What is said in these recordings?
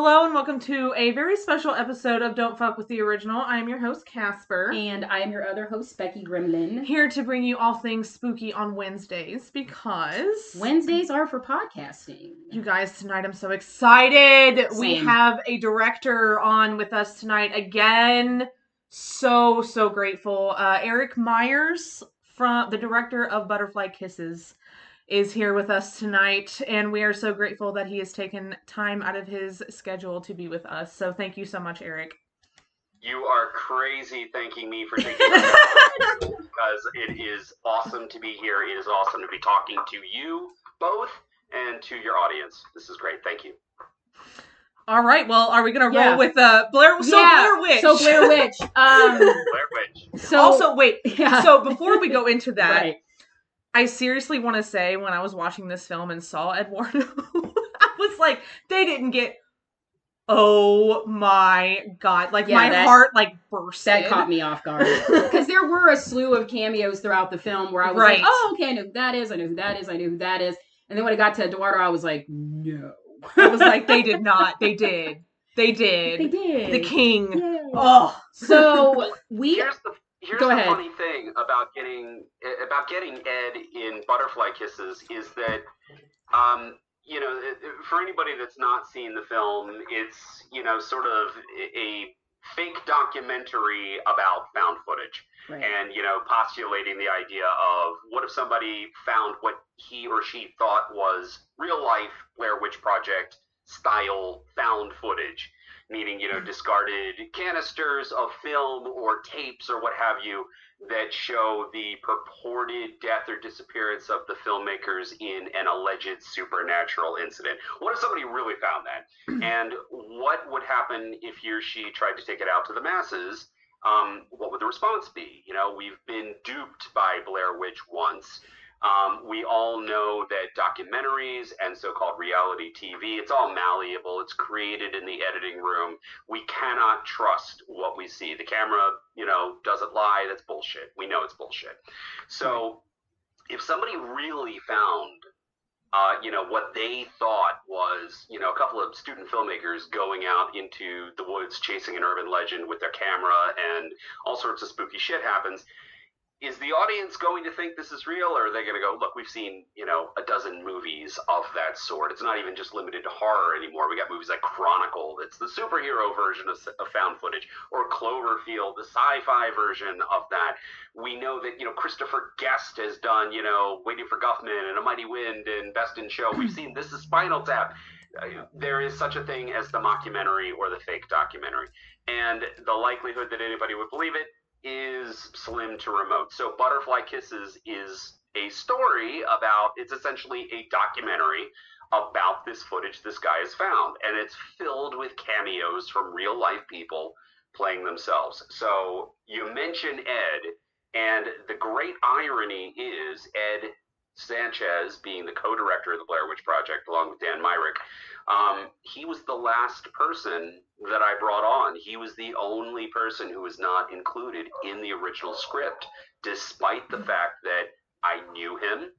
Hello and welcome to a very special episode of Don't Fuck with the Original. I am your host, Casper. And I am your other host, Becky Gremlin. Here to bring you all things spooky on Wednesdays because Wednesdays are for podcasting. you guys, tonight I'm so excited. We have a director on with us tonight again. So, so grateful. Uh, Erik Myers, from the director of Butterfly Kisses, is here with us tonight, and we are so grateful that he has taken time out of his schedule to be with us. So, thank you so much, Erik. You are crazy thanking me for taking the time because it is awesome to be here. It is awesome to be talking to you both and to your audience. This is great. Thank you. All right. Well, are we gonna Yeah. roll with uh Blair? So Yeah, Blair Witch. So Blair Witch. Um, Blair Witch. so also, wait. yeah. So before we go into that, right. I seriously want to say when I was watching this film and saw Eduardo, I was like, they didn't get. Oh my god! Like Yeah, my that- heart like burst. that caught me off guard because there were a slew of cameos throughout the film where I was Right. like, "Oh, okay, I know who that is. I know who that is. I know who that is." And then when it got to Eduardo, I was like, "No." I was like, they did not. They did. They did. They did. The king. Yay. Oh. So we Here's the here's Go the ahead. funny thing about getting eh, about getting Ed in Butterfly Kisses is that um, you know eh, eh, for anybody that's not seen the film, it's you know sort of a fake documentary about found footage. right. and you know postulating the idea of what if somebody found what he or she thought was real life Blair Witch Project style found footage meaning you know discarded canisters of film or tapes or what have you that show the purported death or disappearance of the filmmakers in an alleged supernatural incident what if somebody really found that and what would happen if he or she tried to take it out to the masses um, what would the response be? You know, we've been duped by Blair Witch once. Um, we all know that documentaries and so-called reality TV, it's all malleable. It's created in the editing room. We cannot trust what we see. The camera, you know, doesn't lie. That's bullshit. We know it's bullshit. So if somebody really found uh, you know, what they thought was, you know, a couple of student filmmakers going out into the woods chasing an urban legend with their camera and all sorts of spooky shit happens. Is the audience going to think this is real or are they going to go, look, we've seen, you know, a dozen movies of that sort. It's not even just limited to horror anymore. We got movies like Chronicle, that's the superhero version of, of found footage, or Cloverfield, the sci fi version of that we know that you know Christopher Guest has done you know Waiting for Guffman and A Mighty Wind and Best in Show. We've seen this is Spinal Tap. Uh, There is such a thing as the mockumentary or the fake documentary, and the likelihood that anybody would believe it is slim to remote. So Butterfly Kisses is a story about it's essentially a documentary about this footage this guy has found and it's filled with cameos from real life people playing themselves. So you mention Ed and the great irony is Ed Sanchez, being the co-director of the Blair Witch Project, along with Dan Myrick, um, he was the last person that I brought on. He was the only person who was not included in the original script, despite the fact that I knew him,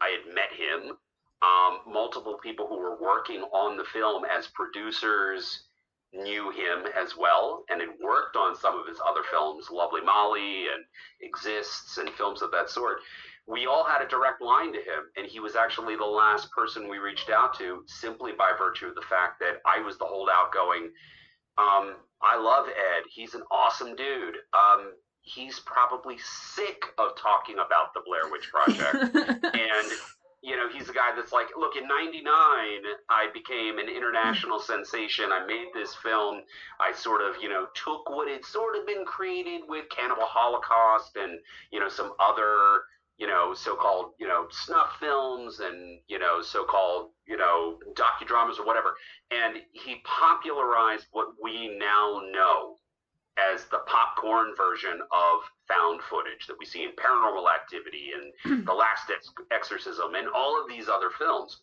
I had met him. Um, multiple people who were working on the film as producers knew him as well and had worked on some of his other films, Lovely Molly and Exists and films of that sort. We all had a direct line to him, and he was actually the last person we reached out to simply by virtue of the fact that I was the holdout going, um, I love Ed. He's an awesome dude. Um, he's probably sick of talking about the Blair Witch Project and you know he's a guy that's like look in 99 i became an international sensation i made this film i sort of you know took what had sort of been created with cannibal holocaust and you know some other you know so-called you know snuff films and you know so-called you know docudramas or whatever and he popularized what we now know as the popcorn version of found footage that we see in Paranormal Activity and The Last Ex- Exorcism and all of these other films.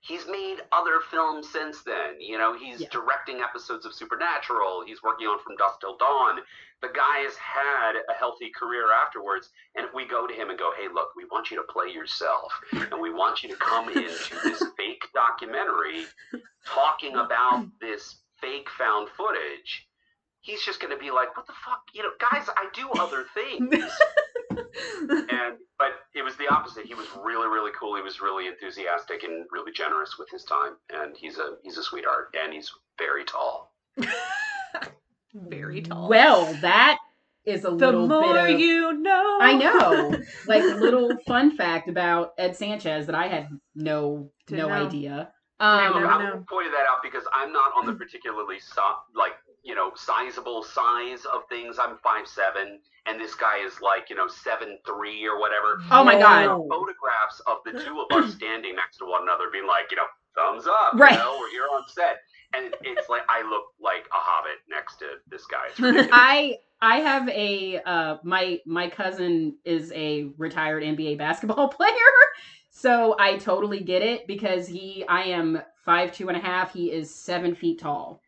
He's made other films since then. You know, he's Yeah. directing episodes of Supernatural. He's working on From Dusk Till Dawn. The guy has had a healthy career afterwards. And if we go to him and go, hey, look, we want you to play yourself and we want you to come into this fake documentary talking about this fake found footage, he's just going to be like, "What the fuck, you know, guys? I do other things." and but it was the opposite. He was really, really cool. He was really enthusiastic and really generous with his time. And he's a he's a sweetheart, and he's very tall. Very tall. Well, that is a the little more bit of you know. I know. Like a little fun fact about Ed Sanchez that I had no Didn't no know. idea. Hey, Um, look, I know. pointed that out because I'm not on the particularly so, like you know sizable size of things. I'm five seven, and this guy is like you know seven three or whatever. Oh my There God. are photographs of the two of us standing next to one another, being like, you know, thumbs up. Right. You know, we're here on set, and it's like I look like a hobbit next to this guy. I I have a uh my my cousin is a retired NBA basketball player. So I totally get it because he I am five two and a half. He is seven feet tall.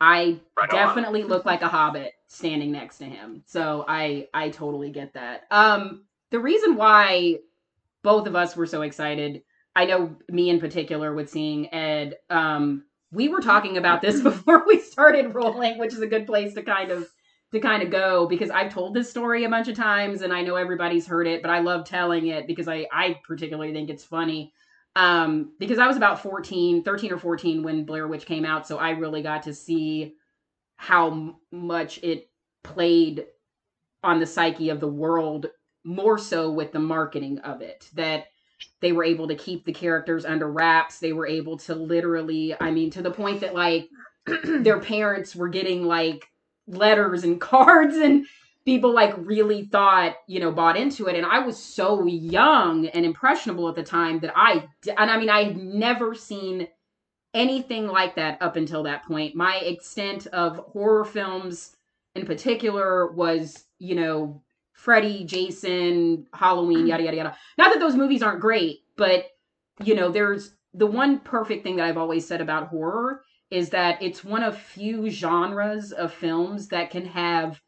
I Right definitely look like a hobbit standing next to him. So I I totally get that. Um the reason why both of us were so excited, I know me in particular with seeing Ed, um, we were talking about this before we started rolling, which is a good place to kind of to kind of go because I've told this story a bunch of times and I know everybody's heard it, but I love telling it because I I particularly think it's funny. Um, because I was about 14, 13 or 14 when Blair Witch came out, so I really got to see how much it played on the psyche of the world more so with the marketing of it that they were able to keep the characters under wraps. They were able to literally i mean to the point that like their parents were getting like letters and cards and people like really thought you know bought into it. And i was so young and impressionable at the time that i and i mean i had never seen anything like that up until that point. My extent of horror films in particular was you know freddy jason halloween yada yada yada not that those movies aren't great but you know there's the one perfect thing that i've always said about horror is that it's one of few genres of films that can have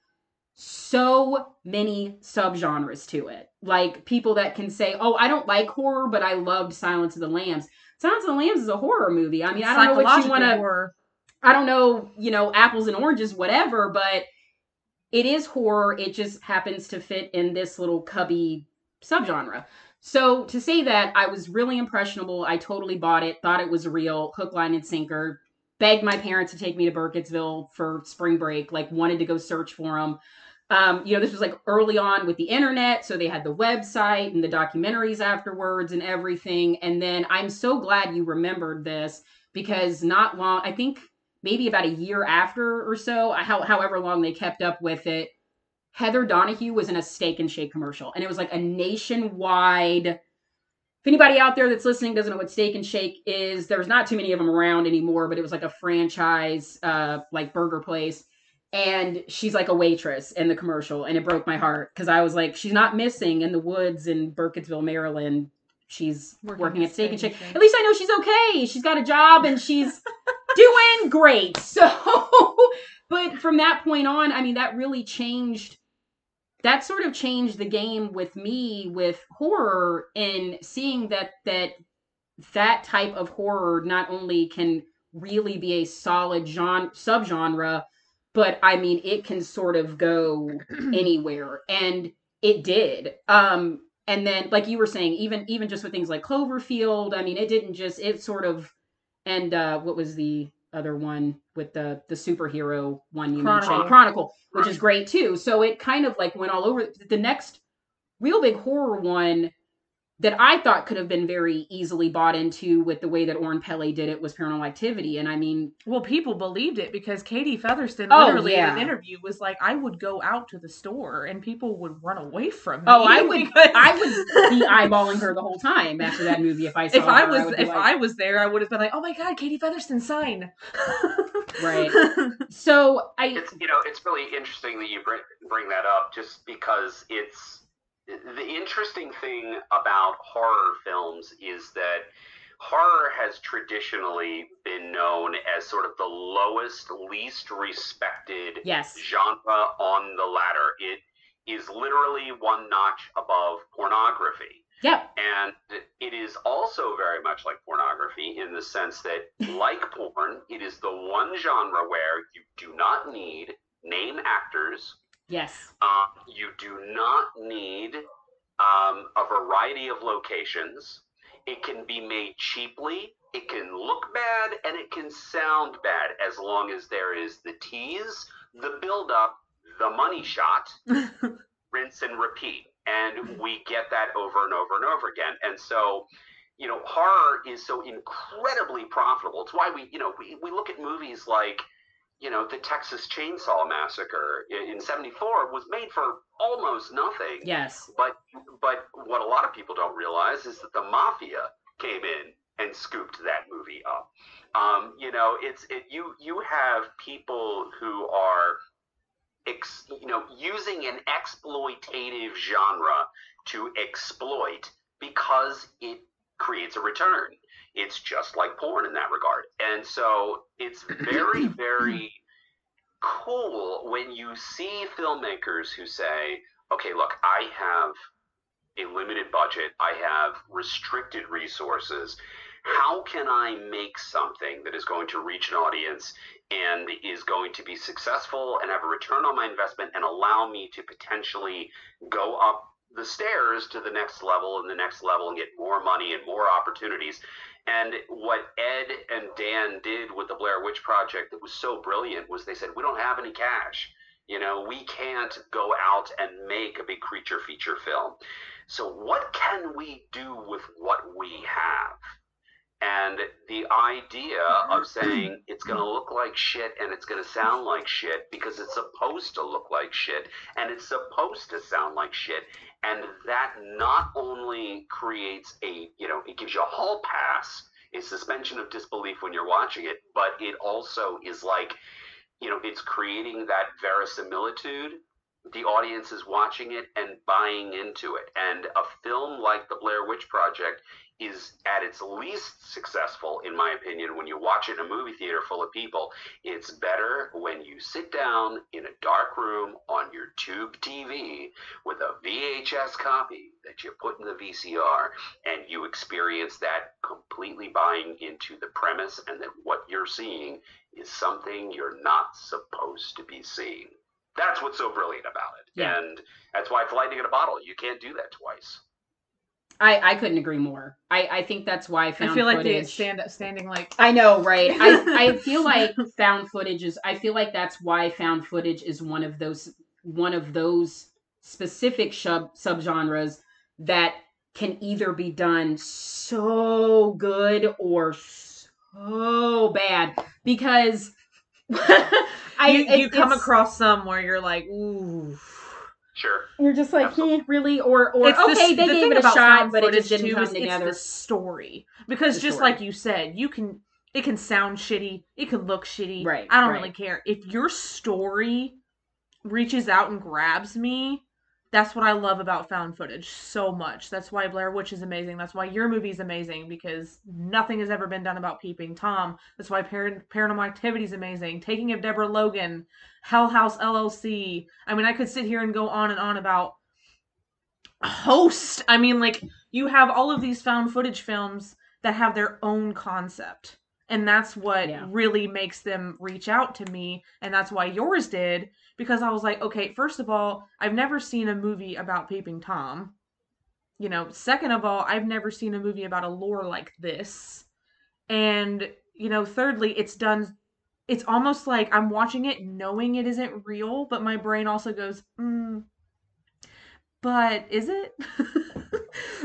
so many subgenres to it. Like people that can say, "Oh, I don't like horror, but I loved Silence of the Lambs." Silence of the Lambs is a horror movie. I mean, I don't know what you want to. I don't know, you know, apples and oranges, whatever, but it is horror. It just happens to fit in this little cubby subgenre. So to say that, I was really impressionable. I totally bought it, thought it was real, hook, line, and sinker. Begged my parents to take me to Burkittsville for spring break, like wanted to go search for them. Um, you know, this was like early on with the internet, so they had the website and the documentaries afterwards and everything. And then I'm so glad you remembered this because not long, I think maybe about a year after or so, how, however long they kept up with it, Heather Donahue was in a Steak and Shake commercial, and it was like a nationwide. If anybody out there that's listening doesn't know what Steak and Shake is, there's not too many of them around anymore, but it was like a franchise, uh, like burger place. And she's like a waitress in the commercial, and it broke my heart because I was like, she's not missing in the woods in Burkittsville, Maryland. She's working, at Steak and Shake. At least I know she's okay. She's got a job and she's doing great. So, but from that point on, I mean, that really changed. That sort of changed the game with me with horror and seeing that that that type of horror not only can really be a solid genre subgenre, but I mean, it can sort of go anywhere, and it did. Um, and then, like you were saying, even even just with things like Cloverfield, I mean, it didn't just it sort of and uh what was the other one with the the superhero one you mentioned? Chronicle. chronicle which is great too. So it kind of like went all over. The next real big horror one that i thought could have been very easily bought into with the way that Oren Peli did it was paranormal activity and i mean Well, people believed it because Katie Featherston Oh, literally in yeah. an interview was like, "I would go out to the store and people would run away from me." oh i would i would be eyeballing her the whole time after that movie if i saw if I was would be if like- I was there, I would have been like, "Oh my god, Katie Featherston sign!" Right. so i it's you know it's really interesting that you bring bring that up just because it's the interesting thing about horror films is that horror has traditionally been known as sort of the lowest least respected yes genre on the ladder it is literally one notch above pornography Yep. And it is also very much like pornography in the sense that, like porn, it is the one genre where you do not need name actors. Yes. Uh, you do not need um, a variety of locations. It can be made cheaply. It can look bad and it can sound bad as long as there is the tease, the build up, the money shot, rinse and repeat. And we get that over and over and over again. And so, you know, horror is so incredibly profitable. It's why we, you know, we, we look at movies like, you know, the Texas Chainsaw Massacre in 74 was made for almost nothing. Yes. But but what a lot of people don't realize is that the mafia came in and scooped that movie up. Um, you know, it's it, you you have people who are ex, you know using an exploitative genre to exploit because it creates a return. It's just like porn in that regard. And so it's very very cool when you see filmmakers who say, "Okay, look, I have a limited budget. I have restricted resources. How can I make something that is going to reach an audience and is going to be successful and have a return on my investment and allow me to potentially go up the stairs to the next level and the next level and get more money and more opportunities? And what Ed and Dan did with the Blair Witch Project that was so brilliant was they said, we don't have any cash. You know, we can't go out and make a big creature feature film. So, what can we do with what we have? And the idea of saying it's going to look like shit and it's going to sound like shit because it's supposed to look like shit and it's supposed to sound like shit. And that not only creates a, you know, it gives you a hall pass, a suspension of disbelief when you're watching it, but it also is like, you know, it's creating that verisimilitude the audience is watching it and buying into it. And a film like The Blair Witch Project is at its least successful, in my opinion, when you watch it in a movie theater full of people. It's better when you sit down in a dark room on your tube TV with a VHS copy that you put in the VCR and you experience that completely buying into the premise and that what you're seeing is something you're not supposed to be seeing. That's what's so brilliant about it. Yeah. And that's why it's lightning in a bottle. You can't do that twice. I, I couldn't agree more. I, I think that's why found I feel like footage. they stand up, standing like I know, right? I, I feel like found footage is. I feel like that's why found footage is one of those one of those specific sub subgenres that can either be done so good or so bad because I you, you it- come across some where you're like, ooh. Sure. You're just like, Absolutely. eh, really, or or It's the- okay, they the gave it a shot, but it footage, just didn't too, come is together. It's the story because The just story. like you said, you can it can sound shitty, it can look shitty. Right, I don't right. really care if your story reaches out and grabs me. That's what I love about found footage so much. That's why Blair Witch is amazing. That's why your movie is amazing because nothing has ever been done about peeping Tom. That's why Par- Paranormal Activity is amazing. Taking of Deborah Logan, Hell House LLC. I mean, I could sit here and go on and on about host. I mean, like you have all of these found footage films that have their own concept. And that's what Yeah. really makes them reach out to me. And that's why yours did. Because I was like, okay, first of all, I've never seen a movie about Peeping Tom. You know, second of all, I've never seen a movie about a lore like this. And, you know, thirdly, it's done it's almost like I'm watching it knowing it isn't real, but my brain also goes, mm, but is it?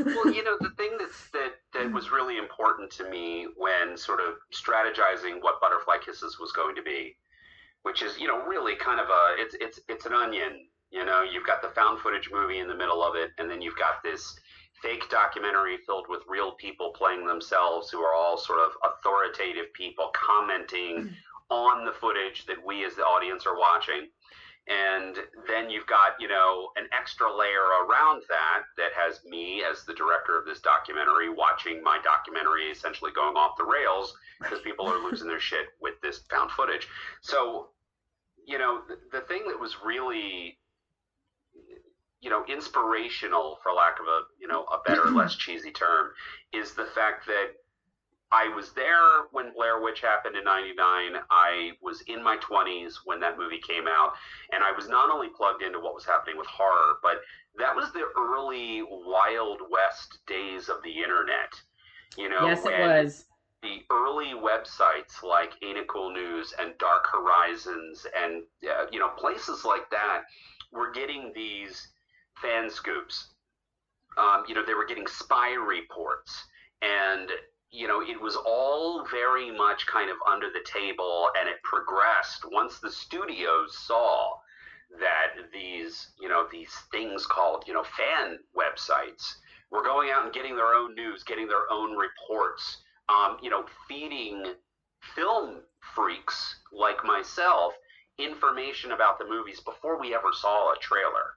well, you know, the thing that's that that was really important to me when sort of strategizing what Butterfly Kisses was going to be, which is, you know, really kind of a it's it's it's an onion. You know, you've got the found footage movie in the middle of it, and then you've got this fake documentary filled with real people playing themselves who are all sort of authoritative people commenting hmm. on the footage that we as the audience are watching and then you've got you know an extra layer around that that has me as the director of this documentary watching my documentary essentially going off the rails because people are losing their shit with this found footage. So you know the, the thing that was really you know inspirational, for lack of a you know a better, less cheesy term, is the fact that I was there when Blair Witch happened in 99. I was in my 20s when that movie came out. And I was not only plugged into what was happening with horror, but that was the early Wild West days of the internet. You know, yes, it was. The early websites like Ain't It Cool News and Dark Horizons and, uh, you know, places like that were getting these fan scoops. Um, you know, they were getting spy reports. And you know, it was all very much kind of under the table and it progressed once the studios saw that these, you know, these things called, you know, fan websites were going out and getting their own news, getting their own reports, um, you know, feeding film freaks like myself information about the movies before we ever saw a trailer.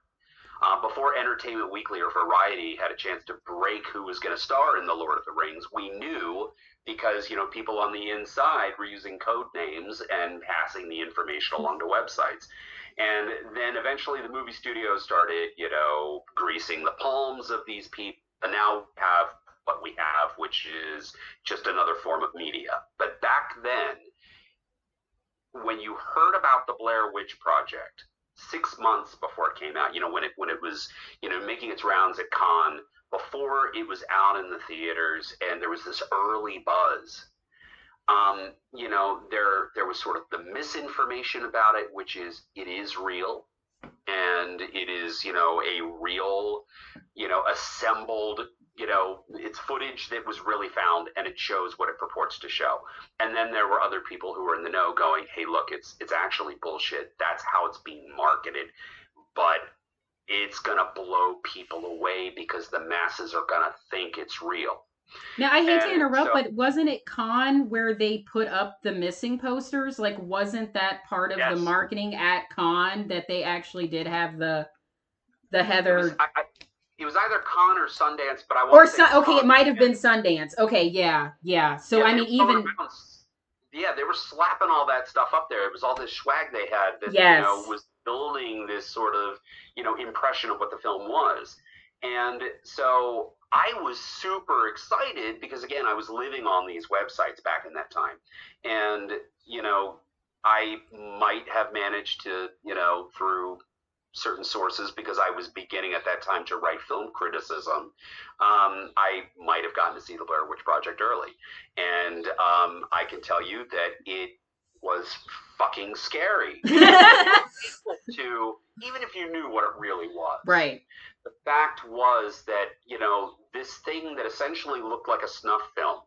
Uh, before Entertainment Weekly or Variety had a chance to break who was going to star in The Lord of the Rings, we knew because you know people on the inside were using code names and passing the information along to websites. And then eventually the movie studios started, you know, greasing the palms of these people. And now we have what we have, which is just another form of media. But back then, when you heard about the Blair Witch Project, six months before it came out. You know, when it when it was you know making its rounds at Cannes, before it was out in the theaters, and there was this early buzz. Um, you know, there there was sort of the misinformation about it, which is it is real, and it is you know a real, you know, assembled you know, it's footage that was really found and it shows what it purports to show. And then there were other people who were in the know going, "Hey, look, it's it's actually bullshit. That's how it's being marketed." But it's going to blow people away because the masses are going to think it's real. Now, I hate and to interrupt, so, but wasn't it Cannes where they put up the missing posters? Like, wasn't that part of yes. the marketing at Cannes that they actually did have the the Heather? Was, I, I, it was either Cannes or Sundance, but I or Sun- okay, it might have been Sundance. Okay, yeah, yeah. So yeah, I mean, even yeah, they were slapping all that stuff up there. It was all this swag they had that yes. you know was building this sort of you know impression of what the film was, and so I was super excited because again, I was living on these websites back in that time, and you know. I might have managed to, you know, through certain sources because I was beginning at that time to write film criticism. Um, I might have gotten to see the Blair Witch Project early, and um, I can tell you that it was fucking scary. to even if you knew what it really was, right? The fact was that you know this thing that essentially looked like a snuff film.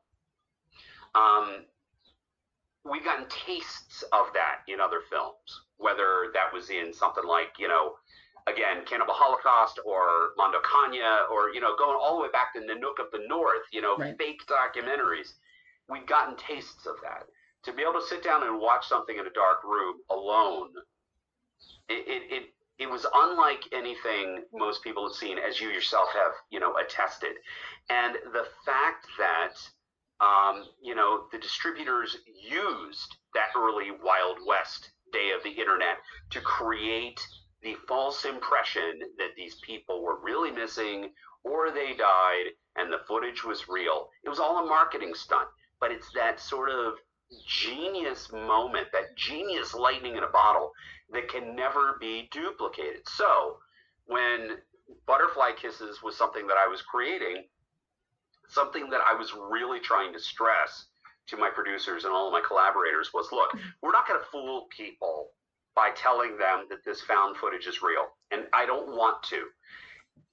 Um, we've gotten tastes of that in other films whether that was in something like, you know, again, Cannibal Holocaust or Mondo Cane or, you know, going all the way back to the Nanook of the North, you know, right. fake documentaries. We've gotten tastes of that. To be able to sit down and watch something in a dark room alone, it, it, it, it was unlike anything most people have seen, as you yourself have, you know, attested. And the fact that, um, you know, the distributors used that early Wild West day of the internet to create the false impression that these people were really missing or they died and the footage was real. It was all a marketing stunt, but it's that sort of genius moment, that genius lightning in a bottle that can never be duplicated. So, when Butterfly Kisses was something that I was creating, something that I was really trying to stress to my producers and all of my collaborators was look, we're not going to fool people by telling them that this found footage is real. And I don't want to.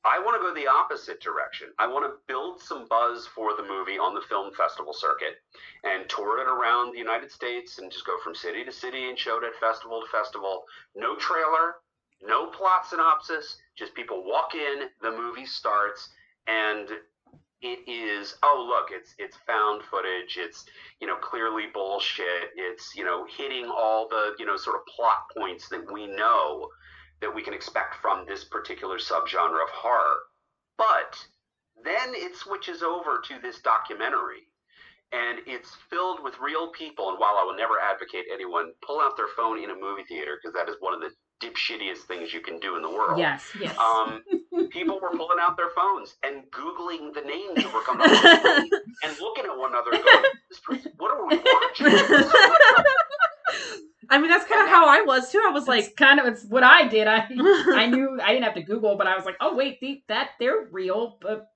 I want to go the opposite direction. I want to build some buzz for the movie on the film festival circuit and tour it around the United States and just go from city to city and show it at festival to festival. No trailer, no plot synopsis, just people walk in, the movie starts, and it is oh look it's it's found footage. It's you know clearly bullshit. It's you know hitting all the you know sort of plot points that we know that we can expect from this particular subgenre of horror. But then it switches over to this documentary and it's filled with real people. And while i will never advocate anyone pull out their phone in a movie theater because that is one of the dipshittiest things you can do in the world. Yes. Yes. Um, people were pulling out their phones and googling the names that were coming up and looking at one another, going, this person, "What are we watching?" I mean, that's kind of how I was too. I was like like, kind of it's what I did. I I knew I didn't have to Google, but I was like, oh wait, the, that they're real, but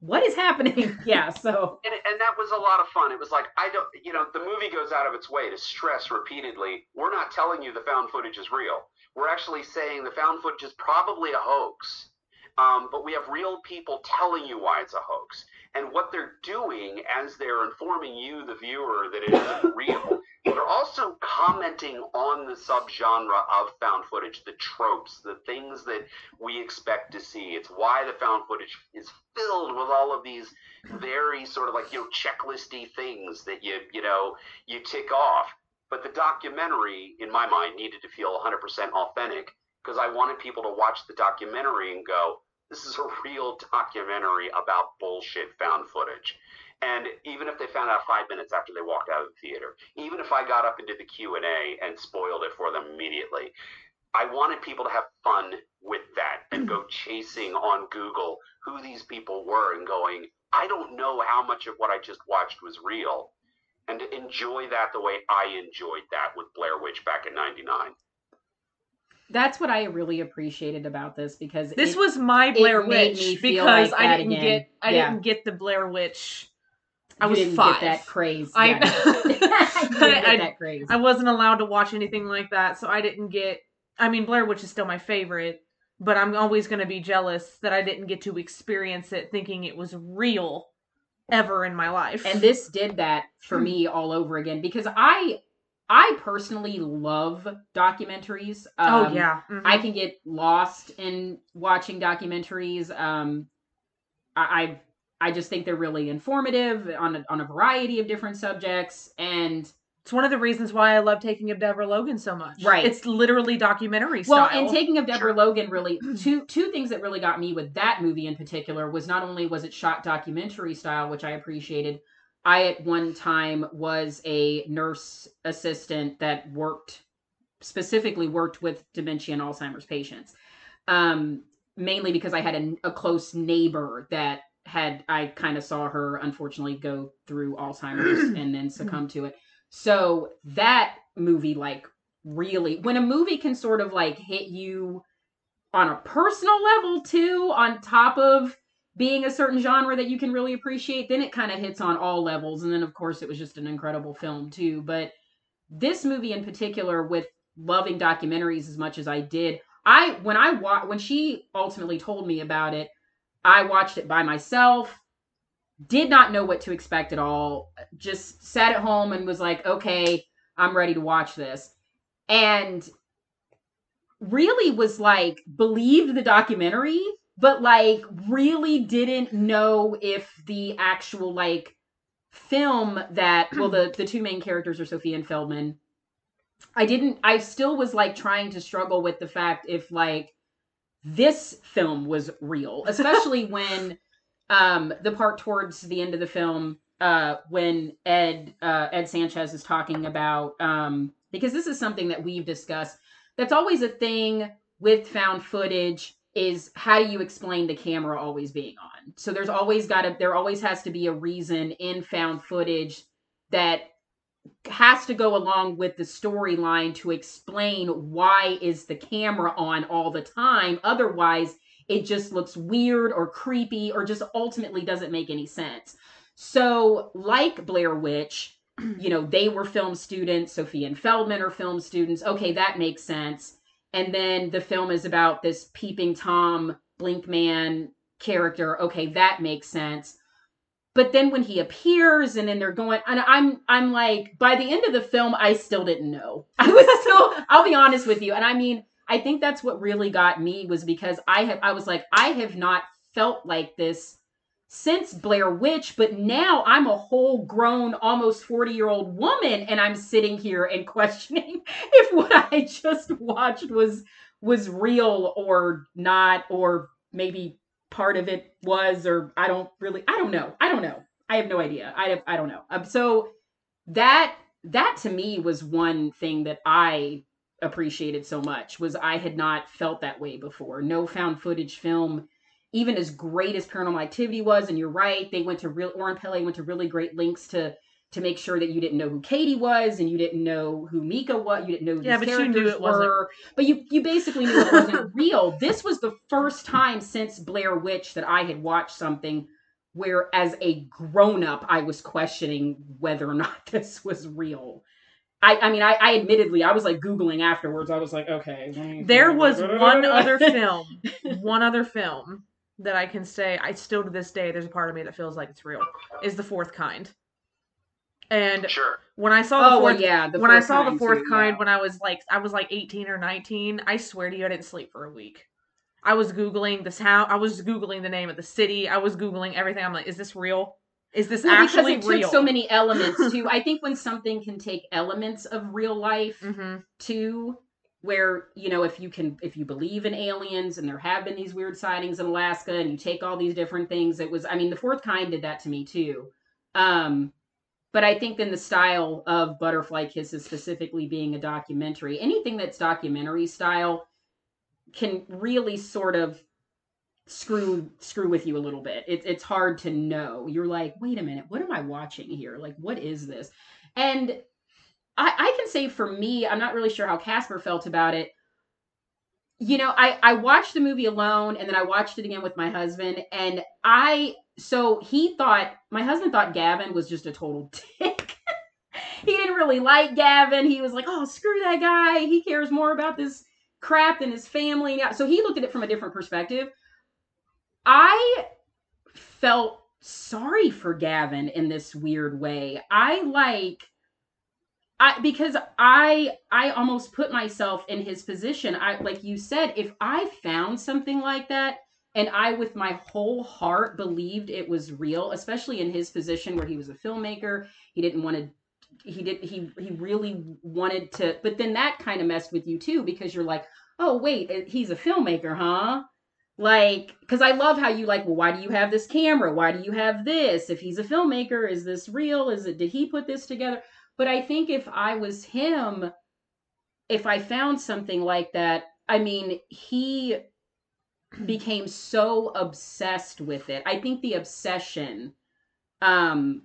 what is happening? yeah. So and, and that was a lot of fun. It was like I don't, you know, the movie goes out of its way to stress repeatedly, we're not telling you the found footage is real. We're actually saying the found footage is probably a hoax. Um, but we have real people telling you why it's a hoax. And what they're doing as they're informing you, the viewer, that it isn't real, they're also commenting on the subgenre of found footage, the tropes, the things that we expect to see. It's why the found footage is filled with all of these very sort of like, you know, checklisty things that you, you know, you tick off. But the documentary, in my mind, needed to feel 100% authentic because I wanted people to watch the documentary and go, this is a real documentary about bullshit found footage. And even if they found out five minutes after they walked out of the theater, even if I got up into the Q and A and spoiled it for them immediately, I wanted people to have fun with that and go chasing on Google who these people were and going, I don't know how much of what I just watched was real, and to enjoy that the way I enjoyed that with Blair Witch back in '99. that's what I really appreciated about this because this it- was my Blair Witch because like I didn't again. get I Yeah. didn't get the Blair Witch. I you was didn't five. get that craze. I- yeah. you didn't get I- that craze. I wasn't allowed to watch anything like that, so I didn't get. I mean, Blair Witch is still my favorite, but I'm always going to be jealous that I didn't get to experience it thinking it was real ever in my life. and this did that for me all over again because I I personally love documentaries. oh Um, yeah, mhm. I can get lost in watching documentaries. Um, I, I I just think they're really informative on a, on a variety of different subjects, and it's one of the reasons why I love Taking of Deborah Logan so much. Right. it's literally documentary style. well, style. and taking of Deborah. Logan really two two things that really got me with that movie in particular was not only was it shot documentary style, which I appreciated. I at one time was a nurse assistant that worked specifically worked with dementia and Alzheimer's patients. Um, mainly because I had a, a close neighbor that had I kind of saw her unfortunately go through Alzheimer's and then succumb to it. So that movie like really when a movie can sort of like hit you on a personal level too on top of being a certain genre that you can really appreciate then it kind of hits on all levels. And then of course it was just an incredible film too. But this movie in particular with loving documentaries as much as I did I when I wa- when she ultimately told me about it I watched it by myself did not know what to expect at all. Just sat at home and was like okay I'm ready to watch this. And really was like believed the documentary but like really didn't know if the actual like film that well the the two main characters are Sophia and Feldman. I didn't I still was like trying to struggle with the fact if like this film was real especially when um the part towards the end of the film uh when Ed uh Ed Sanchez is talking about um because this is something that we've discussed that's always a thing with found footage is how do you explain the camera always being on? So there's always got to there always has to be a reason in found footage that has to go along with the storyline to explain why is the camera on all the time. Otherwise it just looks weird or creepy or just ultimately doesn't make any sense. So like blair witch you know they were film students. Sophie and feldman are film students. Okay that makes sense. And then the film is about this peeping tom blink man character. Okay that makes sense. But then when he appears and then they're going and i'm i'm like by the end of the film i still didn't know. I was still i'll be honest with you. And i mean i think that's what really got me was because i have i was like i have not felt like this since blair witch but now i'm a whole grown almost 40 year old woman and i'm sitting here and questioning if what i just watched was was real or not or maybe part of it was or i don't really i don't know. I don't know. I have no idea. I have, i don't know. Um, so that that to me was one thing that i appreciated so much was I had not felt that way before. No found footage film, even as great as Paranormal Activity was, and you're right, they went to real Oren Peli went to really great lengths to to make sure that you didn't know who Katie was and you didn't know who Micah was. You didn't know who Yeah, these but you knew characters it wasn't- were. But you you basically knew it wasn't real. This was the first time since Blair Witch that I had watched something where, as a grown up, I was questioning whether or not this was real. I, I mean, I, I admittedly, I was like Googling afterwards. I was like, okay. let me- There was one other film, one other film that I can say I still to this day there's a part of me that feels like it's real. Is the fourth kind. And Sure. when I saw the Oh, well, fourth yeah. The when I saw the fourth too, kind yeah. when I was like I was like 18 or 19, I swear to you I didn't sleep for a week. I was googling this how I was googling the name of the city. I was googling everything. I'm like, is this real? Is this Well, actually because it real? took so many elements too. I think when something can take elements of real life hmm too, where you know if you can if you believe in aliens and there have been these weird sightings in Alaska and you take all these different things, it was I mean the fourth kind did that to me too. Um, but I think in the style of Butterfly Kisses specifically being a documentary, anything that's documentary style can really sort of screw screw with you a little bit. It's it's hard to know. You're like, wait a minute, what am I watching here? Like, what is this? And I, I can say for me, I'm not really sure how Casper felt about it. You know, I, I watched the movie alone and then I watched it again with my husband. And I, so he thought, my husband thought Gavin was just a total dick. he didn't really like Gavin. He was like, oh, screw that guy. He cares more about this crap than his family. So he looked at it from a different perspective. I felt sorry for Gavin in this weird way. I like I because I I almost put myself in his position. I like you said if I found something like that and I with my whole heart believed it was real, especially in his position where he was a filmmaker, he didn't want to he did he he really wanted to but then that kind of messed with you too because you're like, "Oh, wait, eh, he's a filmmaker, huh?" Like because i love how you like well why do you have this camera? Why do you have this? If he's a filmmaker is this real? Is it did he put this together? But i think if i was him if i found something like that i mean he became so obsessed with it. I think the obsession um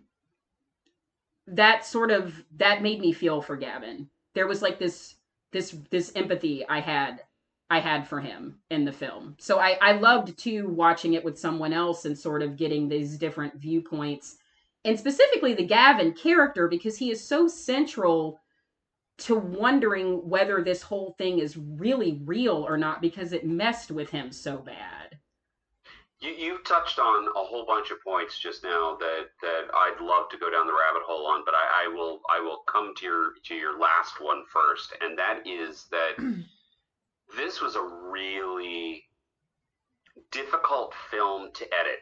that sort of that made me feel for gavin. There was like this this this empathy i had I had for him in the film. So I, I loved too watching it with someone else and sort of getting these different viewpoints. And specifically the Gavin character, because he is so central to wondering whether this whole thing is really real or not, because it messed with him so bad. You, you touched on a whole bunch of points just now that, that I'd love to go down the rabbit hole on, but I, I will I will come to your to your last one first, and that is that this was a really difficult film to edit.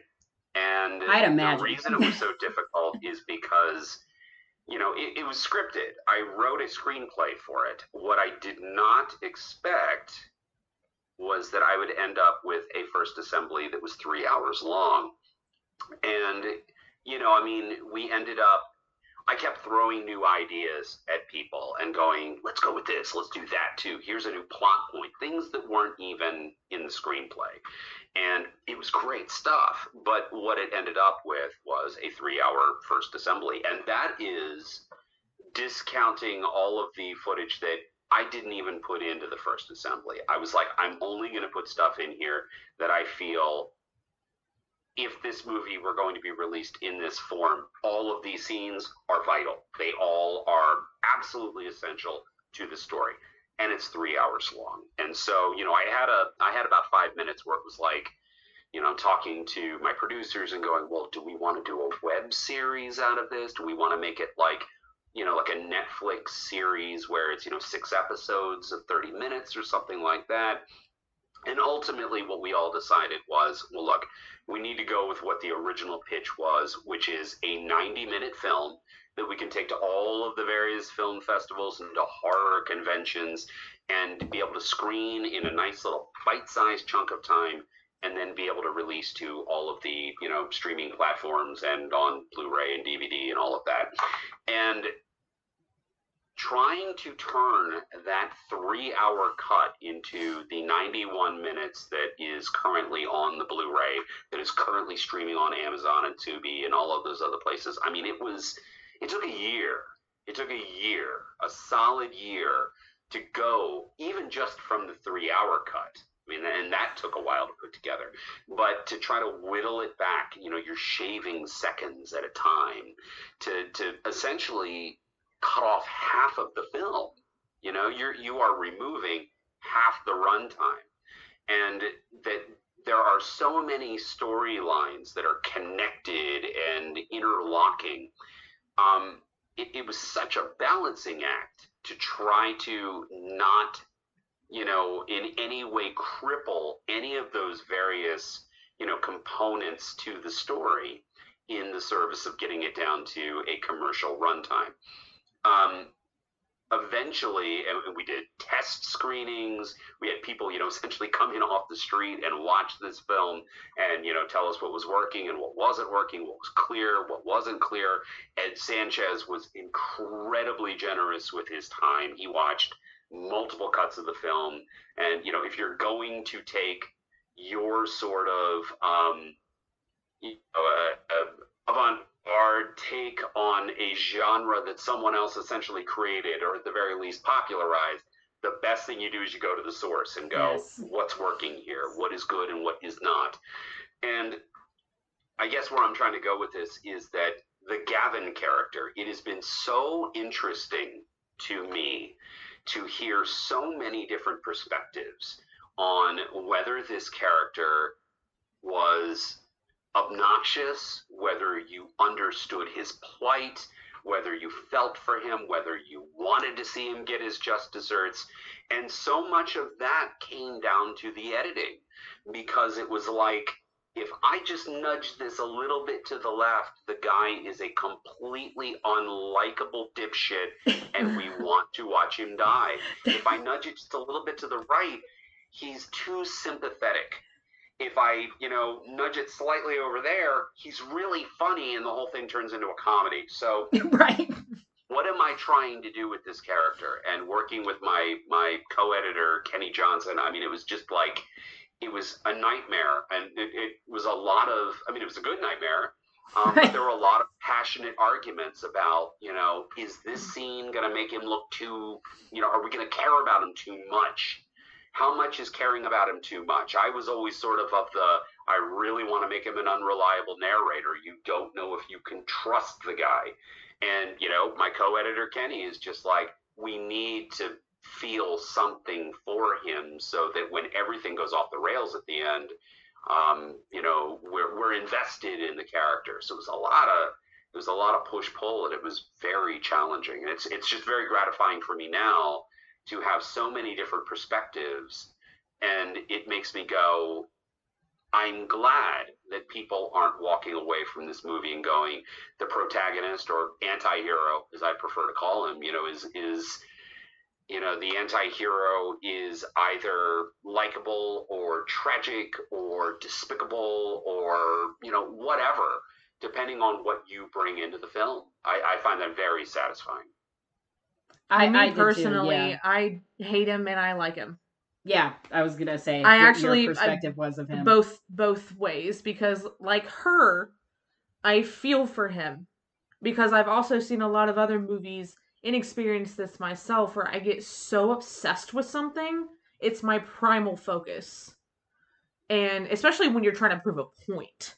And I'd imagine. the reason it was so difficult is because, you know, it, it was scripted. I wrote a screenplay for it. What I did not expect was that I would end up with a first assembly that was three hours long. And, you know, I mean, we ended up I kept throwing new ideas at people and going, let's go with this, let's do that too. Here's a new plot point, things that weren't even in the screenplay. And it was great stuff. But what it ended up with was a three hour first assembly. And that is discounting all of the footage that I didn't even put into the first assembly. I was like, I'm only going to put stuff in here that I feel if this movie were going to be released in this form, all of these scenes are vital. They all are absolutely essential to the story. And it's three hours long. And so, you know, I had a I had about five minutes where it was like, you know, talking to my producers and going, well, do we want to do a web series out of this? Do we want to make it like, you know, like a Netflix series where it's, you know, six episodes of 30 minutes or something like that? And ultimately, what we all decided was, well, look, we need to go with what the original pitch was, which is a 90 minute film that we can take to all of the various film festivals and to horror conventions and be able to screen in a nice little bite sized chunk of time and then be able to release to all of the you know streaming platforms and on blu-ray and dvd and all of that. And trying to turn that three hour cut into the 91 minutes that is currently on the Blu ray, that is currently streaming on Amazon and Tubi and all of those other places. I mean, it was, it took a year. It took a year, a solid year to go, even just from the three hour cut. I mean, and that took a while to put together. But to try to whittle it back, you know, you're shaving seconds at a time to, to essentially cut off half of the film. You know, you're you are removing half the runtime, and that there are so many storylines that are connected and interlocking. Um, it, it was such a balancing act to try to not, you know, in any way cripple any of those various, you know, components to the story in the service of getting it down to a commercial runtime um, eventually, and we did test screenings. We had people, you know, essentially come in off the street and watch this film and, you know, tell us what was working and what wasn't working, what was clear, what wasn't clear. Ed Sanchez was incredibly generous with his time. He watched multiple cuts of the film. And, you know, if you're going to take your sort of um, uh, uh, avant our take on a genre that someone else essentially created or at the very least popularized, the best thing you do is you go to the source and go, yes. what's working here? What is good and what is not? And I guess where I'm trying to go with this is that the Gavin character, it has been so interesting to me to hear so many different perspectives on whether this character was obnoxious, whether you understood his plight, whether you felt for him, whether you wanted to see him get his just desserts. And so much of that came down to the editing because it was like, if I just nudge this a little bit to the left, the guy is a completely unlikable dipshit and we want to watch him die. If I nudge it just a little bit to the right, he's too sympathetic if I, you know, nudge it slightly over there, he's really funny and the whole thing turns into a comedy. So Right. What am I trying to do with this character? And working with my my co-editor Kenny Johnson, I mean it was just like it was a nightmare and it, it was a lot of I mean it was a good nightmare. Um, right. but there were a lot of passionate arguments about, you know, is this scene going to make him look too, you know, are we going to care about him too much? How much is caring about him too much? I was always sort of of the I really want to make him an unreliable narrator. You don't know if you can trust the guy. And, you know, my co editor Kenny is just like, we need to feel something for him so that when everything goes off the rails at the end, um, you know, we're, we're invested in the character. So it was a lot of it was a lot of push pull and it was very challenging. And it's it's just very gratifying for me now to have so many different perspectives. And it makes me go, I'm glad that people aren't walking away from this movie and going, the protagonist or anti-hero, as I prefer to call him, you know, is is you know, the anti-hero is either likable or tragic or despicable or, you know, whatever, depending on what you bring into the film. I, I find that very satisfying. I, me I personally, too, yeah. I hate him and I like him. Yeah, I was gonna say. I actually perspective I, was of him both both ways because, like her, I feel for him because I've also seen a lot of other movies and experienced this myself where I get so obsessed with something, it's my primal focus, and especially when you're trying to prove a point.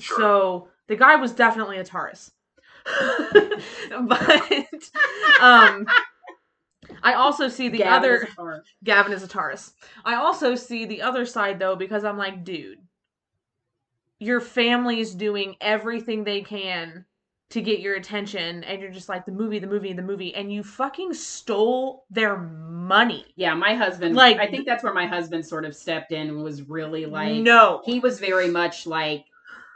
Sure. So the guy was definitely a Taurus. but um I also see the Gavin other is Gavin is a Taurus. I also see the other side though because I'm like, dude, your family's doing everything they can to get your attention and you're just like the movie the movie the movie and you fucking stole their money. Yeah my husband like i think that's where my husband sort of stepped in and was really like no. he was very much like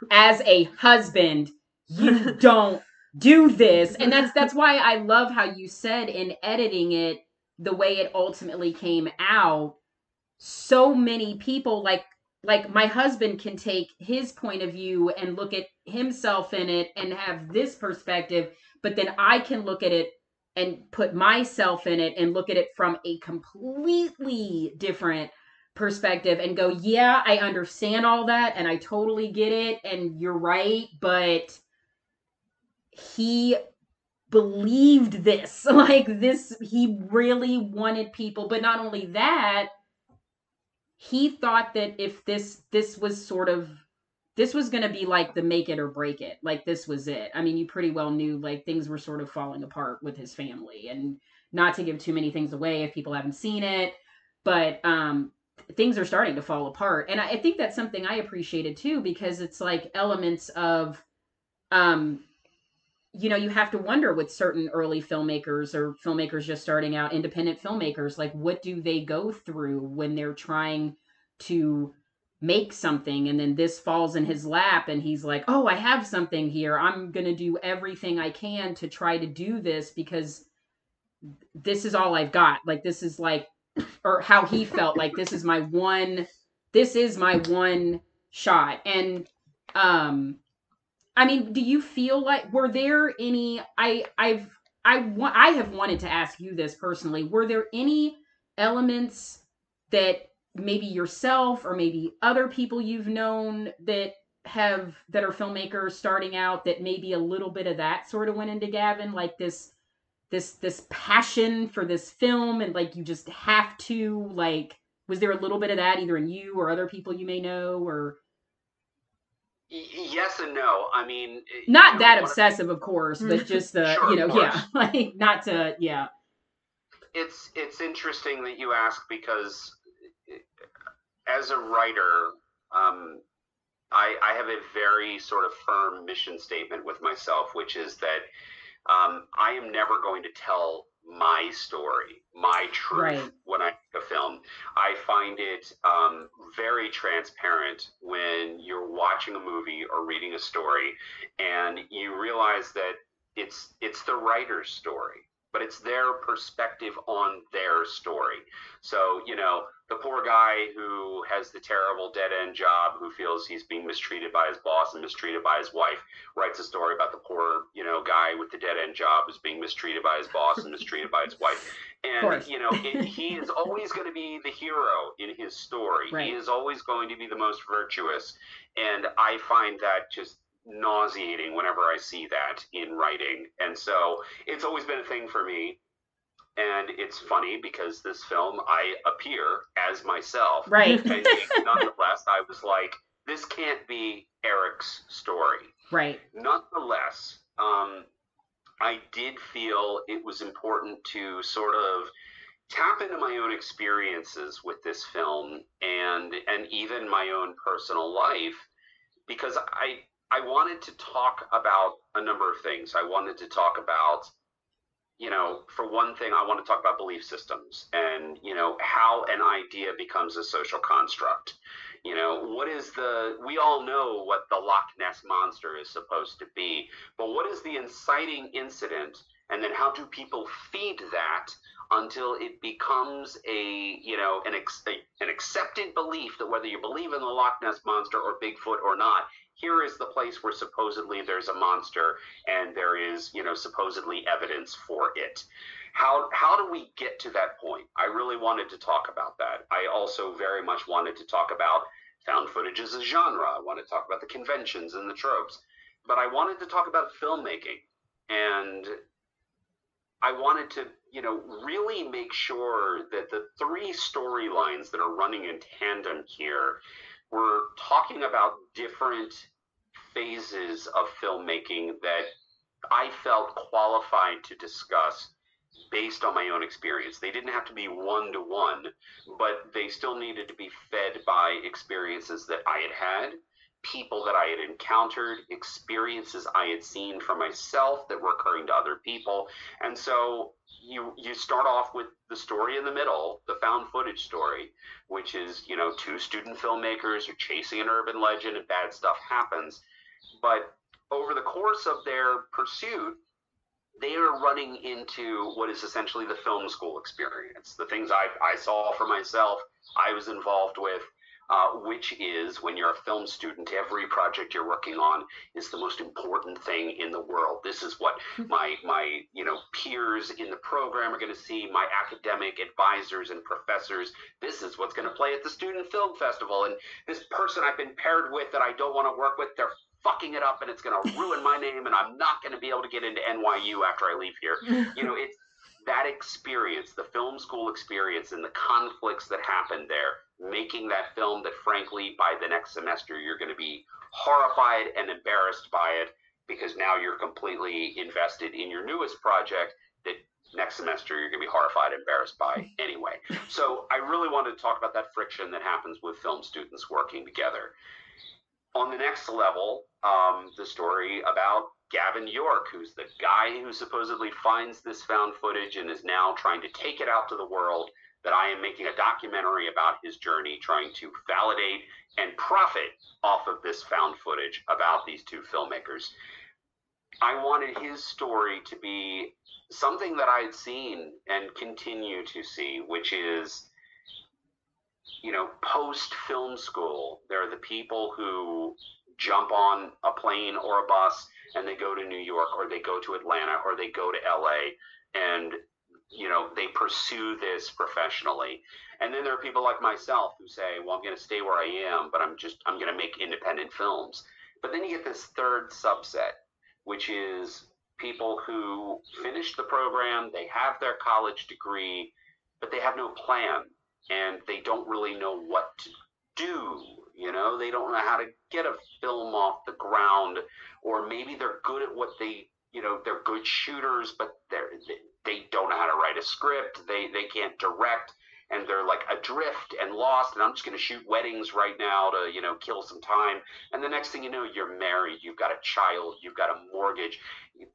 as a husband you don't do this. And that's that's why i love how you said in editing it the way it ultimately came out so many people like like my husband can take his point of view and look at himself in it and have this perspective but then i can look at it and put myself in it and look at it from a completely different perspective and go, yeah, I understand all that and I totally get it and you're right, but he believed this. Like this he really wanted people, but not only that, he thought that if this this was sort of this was going to be like the make it or break it. Like this was it. I mean, you pretty well knew like things were sort of falling apart with his family and not to give too many things away if people haven't seen it, but um things are starting to fall apart. And I, I think that's something I appreciated too because it's like elements of um you know, you have to wonder with certain early filmmakers or filmmakers just starting out, independent filmmakers, like what do they go through when they're trying to make something and then this falls in his lap and he's like, "Oh, I have something here. I'm going to do everything I can to try to do this because this is all I've got." Like this is like or how he felt like this is my one this is my one shot. And um I mean, do you feel like were there any I I've I want I have wanted to ask you this personally. Were there any elements that maybe yourself or maybe other people you've known that have that are filmmakers starting out that maybe a little bit of that sort of went into Gavin like this this this passion for this film and like you just have to like was there a little bit of that either in you or other people you may know or Yes and no. I mean, not know, that obsessive, of course, but just the sure, you know, yeah, like not to, yeah. It's it's interesting that you ask because as a writer, um, I, I have a very sort of firm mission statement with myself, which is that um, I am never going to tell my story, my truth right. when I make a film. I find it um, very transparent when you're watching a movie or reading a story, and you realize that it's it's the writer's story, but it's their perspective on their story. So you know, the poor guy who has the terrible dead end job, who feels he's being mistreated by his boss and mistreated by his wife, writes a story about the poor, you know, guy with the dead end job who's being mistreated by his boss and mistreated by his wife. And you know, it, he is always going to be the hero in his story. Right. He is always going to be the most virtuous, and I find that just nauseating whenever I see that in writing. And so it's always been a thing for me and it's funny because this film I appear as myself. Right. And nonetheless, I was like, this can't be Erik's story. Right. Nonetheless, um, I did feel it was important to sort of tap into my own experiences with this film and and even my own personal life because I I wanted to talk about a number of things. I wanted to talk about you know, for one thing, I want to talk about belief systems and, you know, how an idea becomes a social construct. You know, what is the, we all know what the Loch Ness monster is supposed to be, but what is the inciting incident? And then how do people feed that until it becomes a, you know, an, ex, an accepted belief that whether you believe in the Loch Ness monster or Bigfoot or not, here is the place where supposedly there's a monster and there is, you know, supposedly evidence for it. How, how do we get to that point? I really wanted to talk about that. I also very much wanted to talk about found footage as a genre. I wanted to talk about the conventions and the tropes. But I wanted to talk about filmmaking. And I wanted to, you know, really make sure that the three storylines that are running in tandem here we're talking about different phases of filmmaking that I felt qualified to discuss based on my own experience. They didn't have to be one to one, but they still needed to be fed by experiences that I had had, people that I had encountered, experiences I had seen for myself that were occurring to other people. And so you you start off with the story in the middle, the found footage story, which is you know two student filmmakers are chasing an urban legend and bad stuff happens, but over the course of their pursuit, they are running into what is essentially the film school experience. The things I I saw for myself, I was involved with. Uh, which is when you're a film student, every project you're working on is the most important thing in the world. This is what my my you know peers in the program are going to see, my academic advisors and professors. This is what's going to play at the student film festival, and this person I've been paired with that I don't want to work with, they're fucking it up, and it's going to ruin my name, and I'm not going to be able to get into NYU after I leave here. You know, it's that experience, the film school experience, and the conflicts that happened there making that film that frankly by the next semester you're going to be horrified and embarrassed by it because now you're completely invested in your newest project that next semester you're going to be horrified and embarrassed by anyway. So i really wanted to talk about that friction that happens with film students working together. On the next level um, the story about Gavin York, who's the guy who supposedly finds this found footage and is now trying to take it out to the world that I am making a documentary about his journey, trying to validate and profit off of this found footage about these two filmmakers. I wanted his story to be something that I had seen and continue to see, which is, you know, post film school, there are the people who jump on a plane or a bus and they go to New York or they go to Atlanta or they go to LA and you know they pursue this professionally. And then there are people like myself who say well i'm going to stay where i am but i'm just i'm going to make independent films. But then you get this third subset which is people who finish the program they have their college degree but they have no plan and they don't really know what to do you know they don't know how to get a film off the ground or maybe they're good at what they you know they're good shooters but they're they don't know how to write a script. They they can't direct, and they're like adrift and lost. And I'm just going to shoot weddings right now to you know kill some time. And the next thing you know, you're married. You've got a child. You've got a mortgage.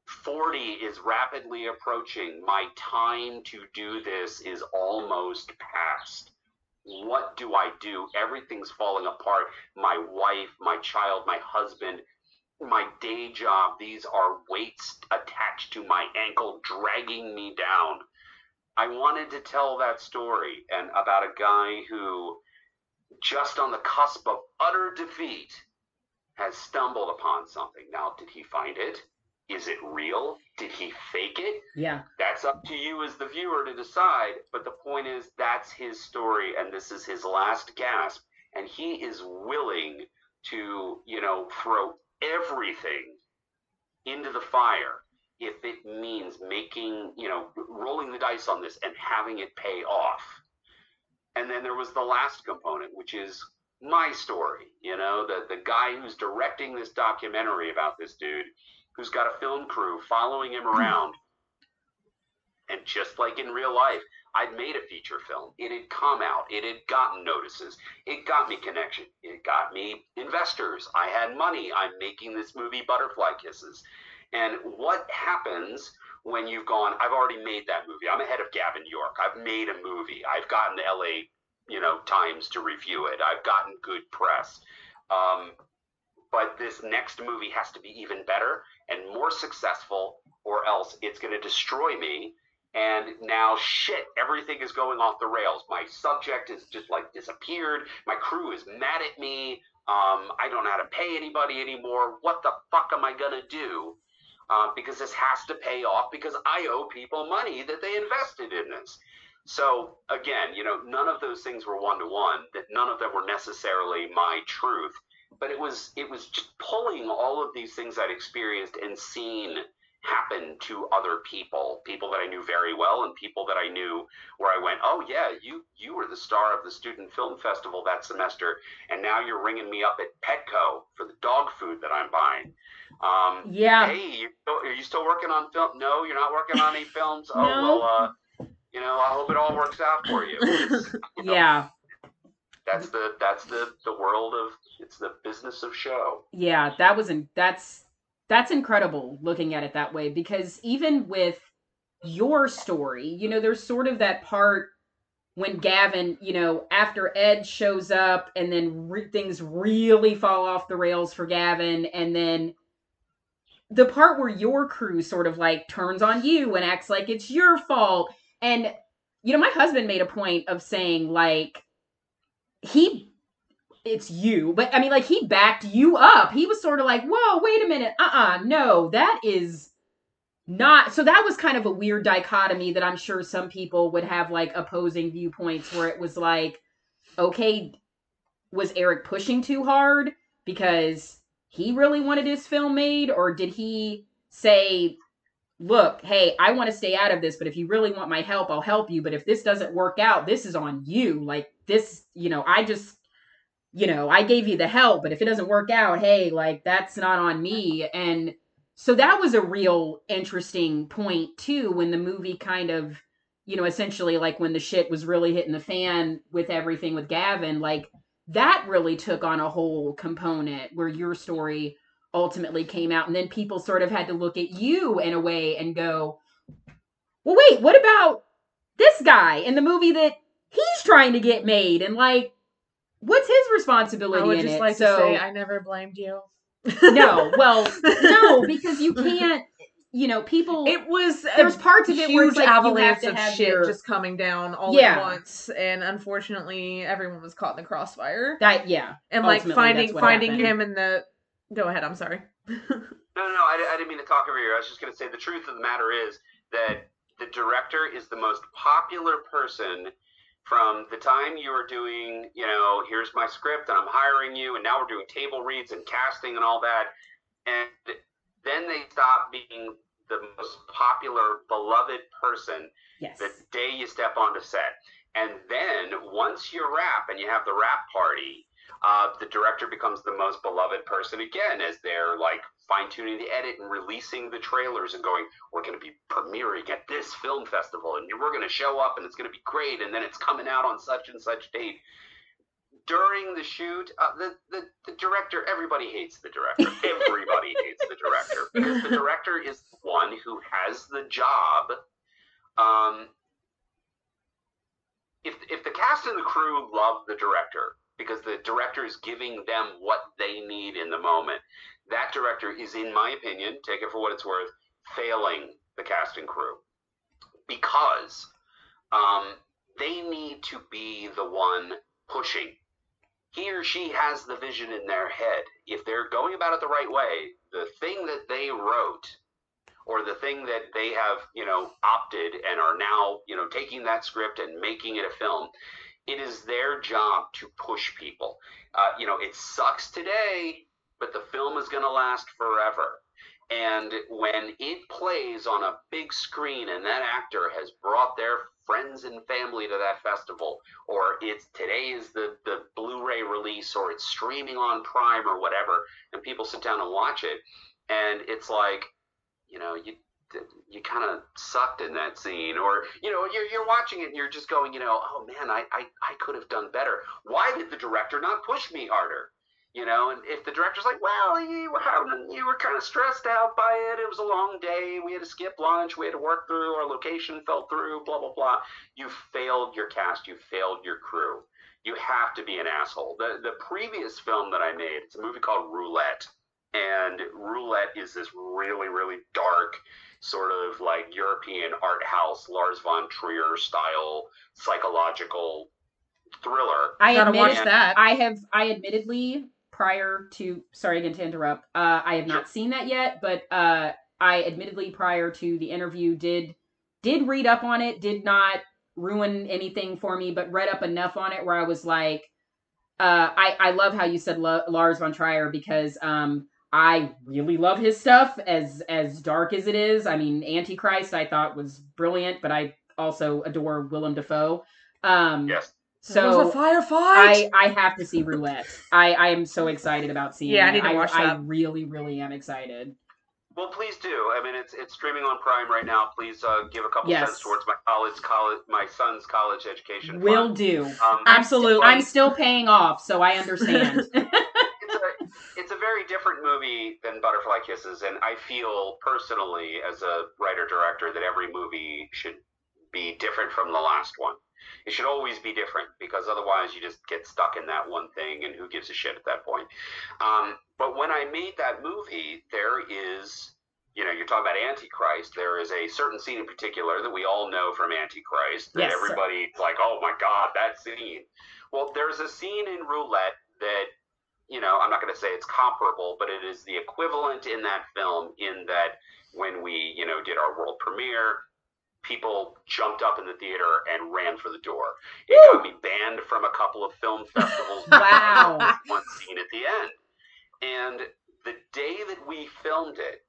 40 is rapidly approaching. My time to do this is almost past. What do I do? Everything's falling apart. My wife, my child, my husband, my day job. These are weights attached to my ankle, dragging me down. I wanted to tell that story and about a guy who, just on the cusp of utter defeat, has stumbled upon something. Now, did he find it? Is it real? Did he fake it? Yeah. That's up to you as the viewer to decide. But the point is, that's his story, and this is his last gasp. And he is willing to, you know, throw everything into the fire if it means making, you know, rolling the dice on this and having it pay off. And then there was the last component, which is my story, you know, the, the guy who's directing this documentary about this dude who's got a film crew following him around. And just like in real life, I'd made a feature film. It had come out. It had gotten notices. It got me connection. It got me investors. I had money. I'm making this movie, Butterfly Kisses. And what happens when you've gone, I've already made that movie. I'm ahead of Gavin York. I've made a movie. I've gotten the LA, you know, Times to review it. I've gotten good press. Um, but this next movie has to be even better and more successful, or else it's going to destroy me. And now shit everything is going off the rails. My subject has just like disappeared. My crew is mad at me. Um, i don't know how to pay anybody anymore. What the fuck am i gonna do? Uh, because this has to pay off because i owe people money that they invested in this. So again you know none of those things were one to one that none of them were necessarily my truth but it was it was just pulling all of these things i'd experienced and seen happen to other people, people that I knew very well and people that I knew where I went, "Oh yeah, you you were the star of the student film festival that semester and now you're ringing me up at Petco for the dog food that I'm buying." Um, yeah. Hey, you, are you still working on film? No, you're not working on any films. Oh no. well, uh, you know, I hope it all works out for you. you know, yeah. That's the that's the the world of it's the business of show. Yeah, that was not that's that's incredible looking at it that way because even with your story, you know, there's sort of that part when Gavin, you know, after Ed shows up and then re- things really fall off the rails for Gavin and then the part where your crew sort of like turns on you and acts like it's your fault and you know my husband made a point of saying like he it's you. But I mean, like he backed you up. He was sort of like, whoa, wait a minute, uh, uh no, that is not. So that was kind of a weird dichotomy that I'm sure some people would have like opposing viewpoints where it was like, okay, was Erik pushing too hard because he really wanted his film made, or did he say? Look, hey, I want to stay out of this, but if you really want my help, I'll help you. But if this doesn't work out, this is on you. Like, this, you know, I just you know, I gave you the help, but if it doesn't work out, hey, like that's not on me. And so that was a real interesting point too when the movie kind of, you know, essentially like when the shit was really hitting the fan with everything with Gavin, like that really took on a whole component where your story ultimately came out and then people sort of had to look at you in a way and go, "Well, wait, what about this guy in the movie that he's trying to get made?" And like what's his responsibility I would in just it? like so to say I never blamed you. no, well, no, because you can't. You know, people. It was There's parts of it where it's like you have avalanche to of have shit your- just coming down all Yeah. at once, and unfortunately, everyone was caught in the crossfire. that yeah, And like finding finding happened. him in the. Go ahead. I'm sorry. No, no, no. I, I didn't mean to talk over you. I was just going to say the truth of the matter is that the director is the most popular person from the time you were doing, you know, here's my script and I'm hiring you, and now we're doing table reads and casting and all that. And then they stop being the most popular, beloved person yes, the day you step onto set. And then once you wrap and you have the wrap party, uh, the director becomes the most beloved person again as they're like fine tuning the edit and releasing the trailers and going, we're going to be premiering at this film festival and we're going to show up and it's going to be great. And then it's coming out on such and such date. During the shoot, uh, the, the, the director, everybody hates the director. Everybody hates the director because the director is the one who has the job um, if if the cast and the crew love the director because the director is giving them what they need in the moment, that director is, in my opinion, take it for what it's worth, failing the cast and crew because um, they need to be the one pushing. He or she has the vision in their head. If they're going about it the right way, the thing that they wrote or the thing that they have, you know, opted and are now, you know, taking that script and making it a film, it is their job to push people. Uh, you know, it sucks today, but the film is going to last forever. And when it plays on a big screen and that actor has brought their friends and family to that festival, or it's today is the, the Blu-ray release, or it's streaming on Prime or whatever, and people sit down and watch it, and it's like, you know, you you kind of sucked in that scene, or you know, you're you're watching it and you're just going, you know, oh man, I I, I could have done better. Why did the director not push me harder? You know, and if the director's like, well, you you were kind of stressed out by it. It was a long day. We had to skip lunch. We had to work through. Our location fell through. Blah blah blah. You failed your cast. You failed your crew. You have to be an asshole. The the previous film that I made, it's a movie called Roulette, and Roulette is this really really dark sort of like European art house, Lars von Trier style psychological thriller. I Gotta admit watch that. I have I admittedly prior to sorry again to interrupt. Uh, I have not seen that yet, but uh, I admittedly prior to the interview did did read up on it. Did not ruin anything for me, but read up enough on it where I was like, uh, I I love how you said Lo- Lars von Trier because um. I really love his stuff as as dark as it is. I mean, Antichrist I thought was brilliant, but I also adore Willem Dafoe. Um, Yes. it was so a firefight. I I have to see Roulette. I I am so excited about seeing. Yeah, I it. need to watch I that. really really am excited. Well, please do. I mean, it's it's streaming on Prime right now. Please uh, give a couple Yes. cents towards my college college my son's college education. Will fund. do. Um, Absolutely. I'm still paying off, so I understand. it's a it's a very different movie than Butterfly Kisses, and I feel personally as a writer director that every movie should be different from the last one. It should always be different because otherwise you just get stuck in that one thing, and who gives a shit at that point? Um, but when I made that movie, there is. You know, you're talking about Antichrist. There is a certain scene in particular that we all know from Antichrist that Yes, sir. everybody like, oh my god, that scene. Well, there's a scene in Roulette that you know, I'm not going to say it's comparable, but it is the equivalent in that film in that when we, you know, did our world premiere, people jumped up in the theater and ran for the door. It Woo! got me banned from a couple of film festivals. Wow. One scene at the end. And the day that we filmed it,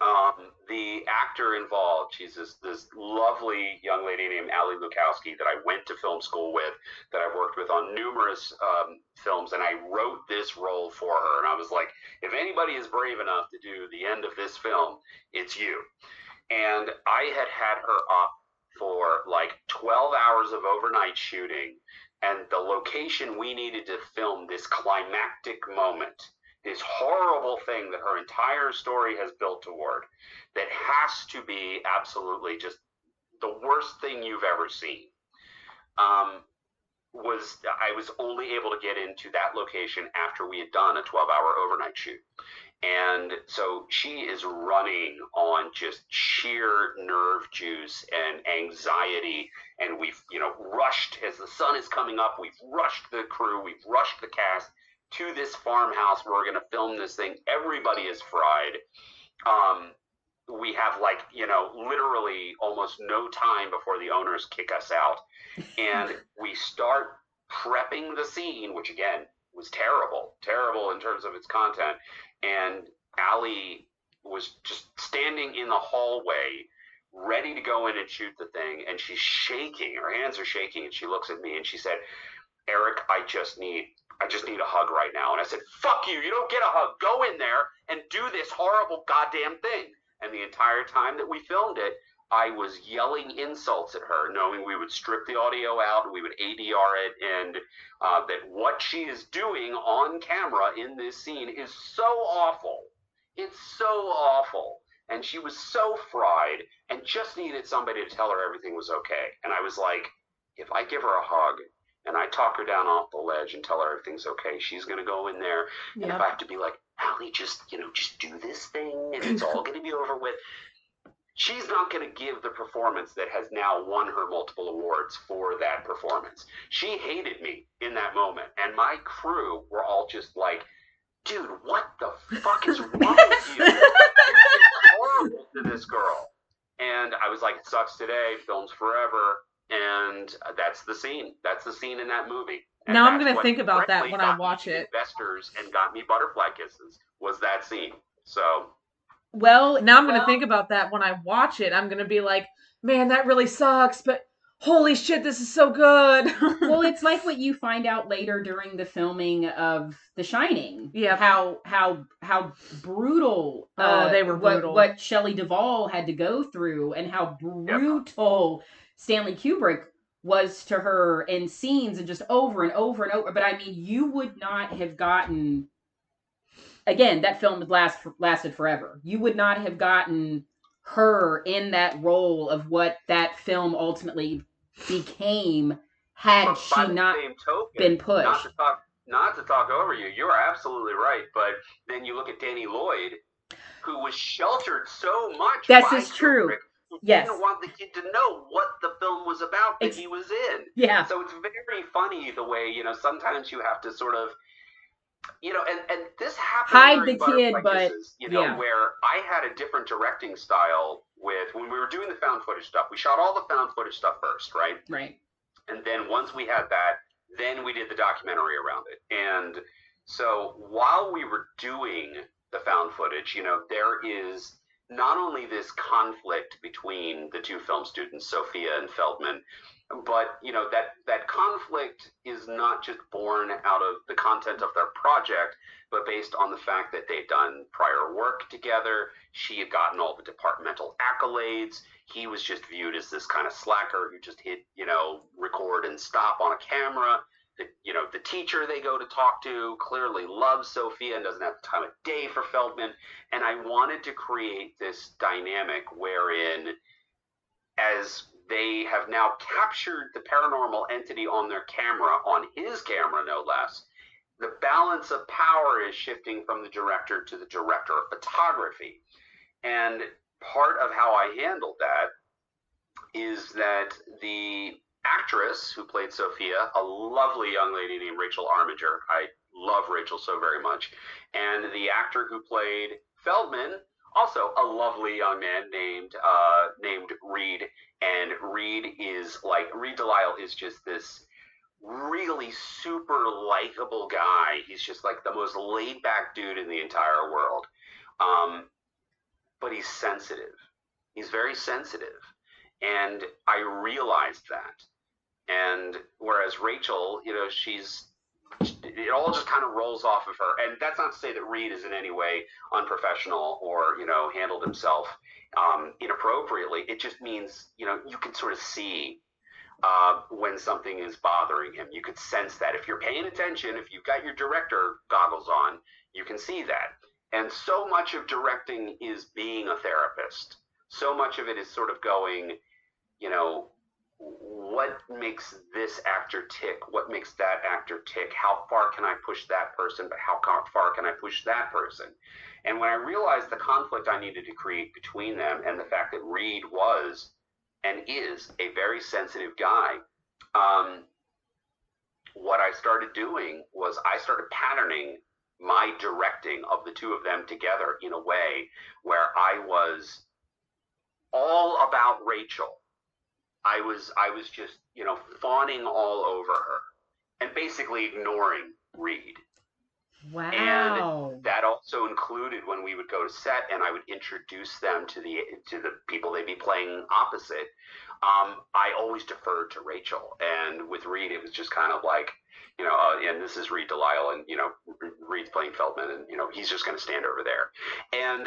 um, the actor involved, she's this, this lovely young lady named Ali Lukowski that I went to film school with, that I worked with on numerous um, films, and I wrote this role for her. And I was like, if anybody is brave enough to do the end of this film, it's you. And I had had her up for like 12 hours of overnight shooting, and the location we needed to film this climactic moment this horrible thing that her entire story has built toward that has to be absolutely just the worst thing you've ever seen. Um, was i was only able to get into that location after we had done a 12 hour overnight shoot. And so she is running on just sheer nerve juice and anxiety. And we've you know rushed as the sun is coming up we've rushed the crew we've rushed the cast to this farmhouse we're going to film this thing. Everybody is fried. Um, we have like, you know, literally almost no time before the owners kick us out. And we start prepping the scene, which again was terrible, terrible in terms of its content. And Ali was just standing in the hallway, ready to go in and shoot the thing. And she's shaking, her hands are shaking. And she looks at me and she said, Erik, I just need I just need a hug right now. And I said, fuck you. You don't get a hug. Go in there and do this horrible goddamn thing. And the entire time that we filmed it, I was yelling insults at her, knowing we would strip the audio out we would ADR it, and uh, that what she is doing on camera in this scene is so awful. It's so awful. And she was so fried and just needed somebody to tell her everything was okay. And I was like, if I give her a hug and I talk her down off the ledge and tell her everything's okay. She's gonna go in there, and if I have to be like, Allie, just you know, just do this thing, and it's all gonna be over with. She's not going to give the performance that has now won her multiple awards for that performance. She hated me in that moment, and my crew were all just like, "Dude, what the fuck is wrong with you? You're horrible to this girl." And I was like, "It sucks today. Films forever." And that's the scene. That's the scene in that movie. And now I'm gonna think about that when I watch it. Investors and got me butterfly kisses was that scene. So Well, Now I'm gonna well, think about that when I watch it. I'm gonna be like, man, that really sucks, but holy shit, this is so good. well, it's like what you find out later during the filming of The Shining. Yeah, How how how brutal. Oh, uh, they were what- brutal. What, Shelley Duvall had to go through, and how brutal Stanley Kubrick was to her in scenes, and just over and over and over. But I mean, you would not have gotten. Again, that film would last lasted forever. You would not have gotten her in that role of what that film ultimately became had but she not token, been pushed. Not to talk, not to talk over you. You are absolutely right. But then you look at Danny Lloyd, who was sheltered so much. This is true. Kubrick, who Yes. Didn't want the kid to know what the film was about that Ex- he was in. Yeah. So it's very funny the way you know sometimes you have to sort of, you know, and and this happened Hide the kid, but- you know, yeah. where I had a different directing style with when we were doing the found footage stuff. We shot all the found footage stuff first, right? Right. And then once we had that, then we did the documentary around it. And so while we were doing the found footage, you know, there is not only this conflict between the two film students, Sophia and Feldman, but you know that that conflict is not just born out of the content of their project, but based on the fact that they'd done prior work together. She had gotten all the departmental accolades. He was just viewed as this kind of slacker who just hit, you know, record and stop on a camera. The, you know, the teacher they go to talk to clearly loves Sophia and doesn't have time of day for Feldman. And I wanted to create this dynamic wherein, as they have now captured the paranormal entity on their camera, on his camera no less, the balance of power is shifting from the director to the director of photography. And part of how I handled that is that the actress who played Sophia, a lovely young lady named Rachel Armiger. I love Rachel so very much. And the actor who played Feldman, also a lovely young man named uh, named Reed. And Reed is like Reed Delisle is just this really super likable guy. He's just like the most laid back dude in the entire world. Um, but he's sensitive. He's very sensitive. And I realized that. And whereas Rachel, you know, she's it all just kind of rolls off of her. And that's not to say that Reed is in any way unprofessional or, you know, handled himself um, inappropriately. It just means, you know, you can sort of see uh, when something is bothering him. You could sense that. If you're paying attention, if you've got your director goggles on, you can see that. And so much of directing is being a therapist. So much of it is sort of going, you know, what makes this actor tick? What makes that actor tick? How far can I push that person? But how far can I push that person? And when I realized the conflict I needed to create between them and the fact that Reed was and is a very sensitive guy, um, what I started doing was I started patterning my directing of the two of them together in a way where I was all about Rachel. I was I was just, you know, fawning all over her and basically ignoring Reed. Wow. And that also included when we would go to set and I would introduce them to the to the people they'd be playing opposite. Um, I always deferred to Rachel, and with Reed, it was just kind of like, you know, uh, and this is Reed Delisle, and you know, Reed's playing Feldman, and you know, he's just going to stand over there, and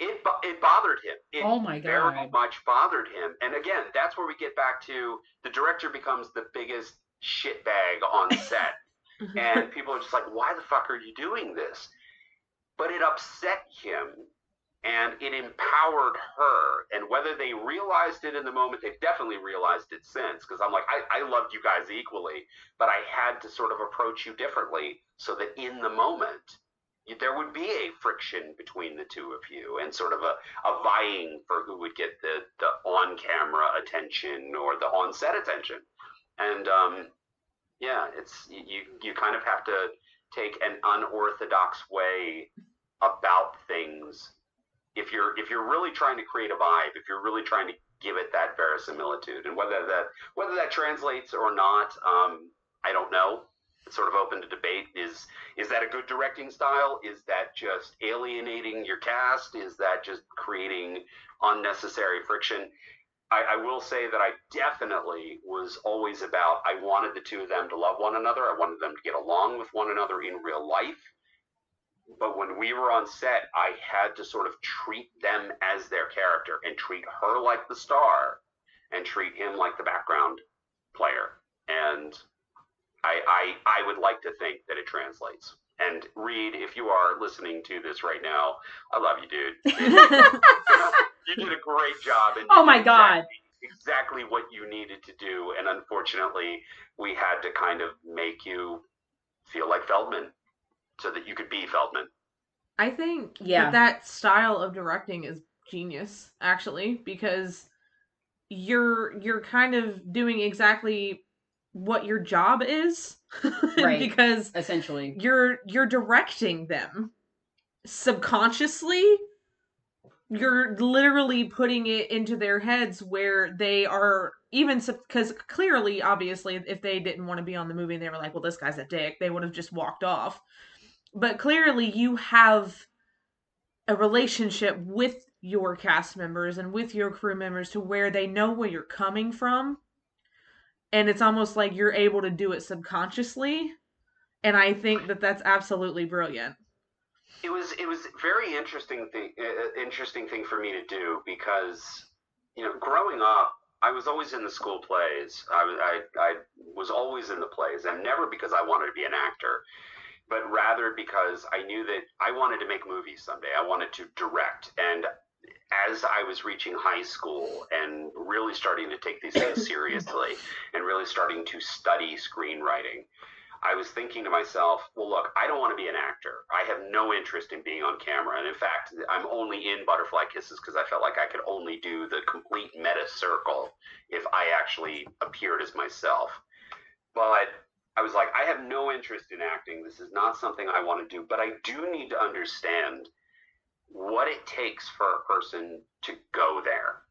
it it bothered him. It oh my god! Very much bothered him, and again, that's where we get back to the director becomes the biggest shitbag on set. Mm-hmm. and people are just like, why the fuck are you doing this? But it upset him and it empowered her. And whether they realized it in the moment, they've definitely realized it since. Because I'm like, I, I loved you guys equally, but I had to sort of approach you differently so that in the moment, there would be a friction between the two of you and sort of a, a vying for who would get the, the on camera attention or the on set attention. And um, yeah, it's you you kind of have to take an unorthodox way about things if you're if you're really trying to create a vibe, if you're really trying to give it that verisimilitude, and whether that whether that translates or not, um, I don't know. Sort of open to debate. Is is that a good directing style? Is that just alienating your cast? Is that just creating unnecessary friction? I, I, will say that I definitely was always about, I wanted the two of them to love one another. I wanted them to get along with one another in real life. But when we were on set, I had to sort of treat them as their character and treat her like the star and treat him like the background player. And I, I, I would like to think that it translates. And Reed, if you are listening to this right now, I love you, dude. you did a great job. And oh my god! Exactly, exactly what you needed to do, and unfortunately, we had to kind of make you feel like Feldman, so that you could be Feldman. I think yeah. that, that style of directing is genius, actually, because you're you're kind of doing exactly what your job is right. because essentially. you're you're directing them. Subconsciously you're literally putting it into their heads where they are even because clearly obviously if they didn't want to be on the movie and they were like well this guy's a dick they would have just walked off. But clearly you have a relationship with your cast members and with your crew members to where they know where you're coming from and it's almost like you're able to do it subconsciously and i think that that's absolutely brilliant it was it was very interesting thing uh, interesting thing for me to do because you know growing up I was always in the school plays. I, I, I was always in the plays, and never because I wanted to be an actor, but rather because I knew that I wanted to make movies someday. I wanted to direct. And as I was reaching high school and really starting to take these things seriously and really starting to study screenwriting, I was thinking to myself, well, look, I don't want to be an actor. I have no interest in being on camera. And in fact, I'm only in Butterfly Kisses because I felt like I could only do the complete meta circle if I actually appeared as myself. But I was like, I have no interest in acting. This is not something I want to do. But I do need to understand what it takes for a person to go there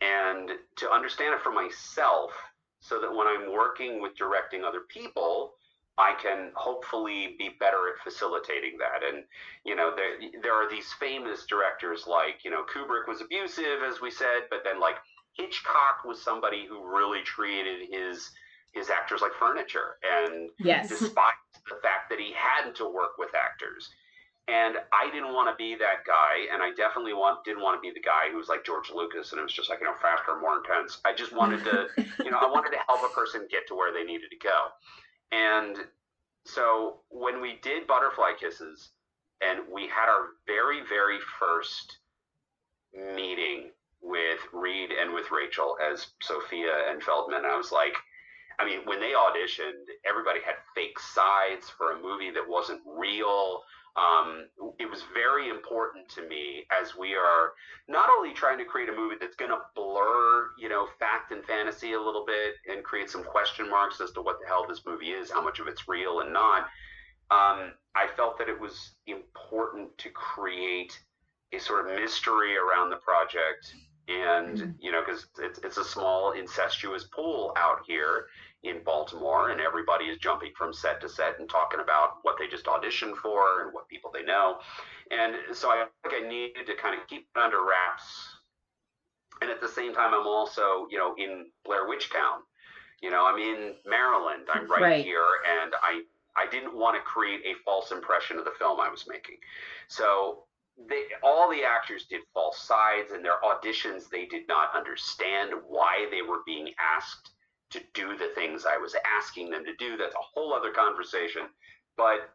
and to understand it for myself so that when I'm working with directing other people, I can hopefully be better at facilitating that. And, you know, there, there are these famous directors like, you know, Kubrick was abusive, as we said, but then like Hitchcock was somebody who really treated his his actors like furniture and yes. despite the fact that he had to work with actors. And I didn't want to be that guy, and I definitely want didn't want to be the guy who was like George Lucas, and it was just like you know faster, more intense. I just wanted to, you know, I wanted to help a person get to where they needed to go. And so when we did Butterfly Kisses and we had our very, very first meeting with Reed and with Rachel as Sophia and Feldman, I was like, I mean, when they auditioned, everybody had fake sides for a movie that wasn't real um, it was very important to me as we are not only trying to create a movie that's going to blur, you know, fact and fantasy a little bit and create some question marks as to what the hell this movie is, how much of it's real and not. Um, I felt that it was important to create a sort of mystery around the project and mm-hmm. you know because it's, it's a small incestuous pool out here in Baltimore, and everybody is jumping from set to set and talking about what they just auditioned for and what people they know. And so I think I needed to kind of keep it under wraps. And at the same time, I'm also, you know, in Blair Witch Town. You know, I'm in Maryland. I'm right, right. here, and I I didn't want to create a false impression of the film I was making. So they, all the actors did false sides, and their auditions they did not understand why they were being asked to do the things I was asking them to do. That's a whole other conversation. But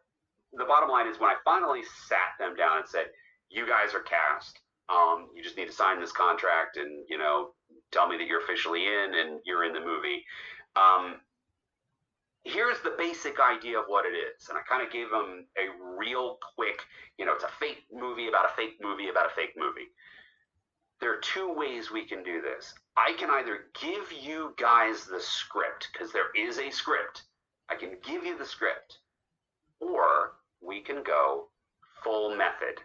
the bottom line is when I finally sat them down and said, "You guys are cast. Um, you just need to sign this contract and you know tell me that you're officially in and you're in the movie." Um, here's the basic idea of what it is. And I kind of gave them a real quick, you know, it's a fake movie about a fake movie about a fake movie. There are two ways we can do this. I can either give you guys the script, because there is a script. I can give you the script, or we can go full method.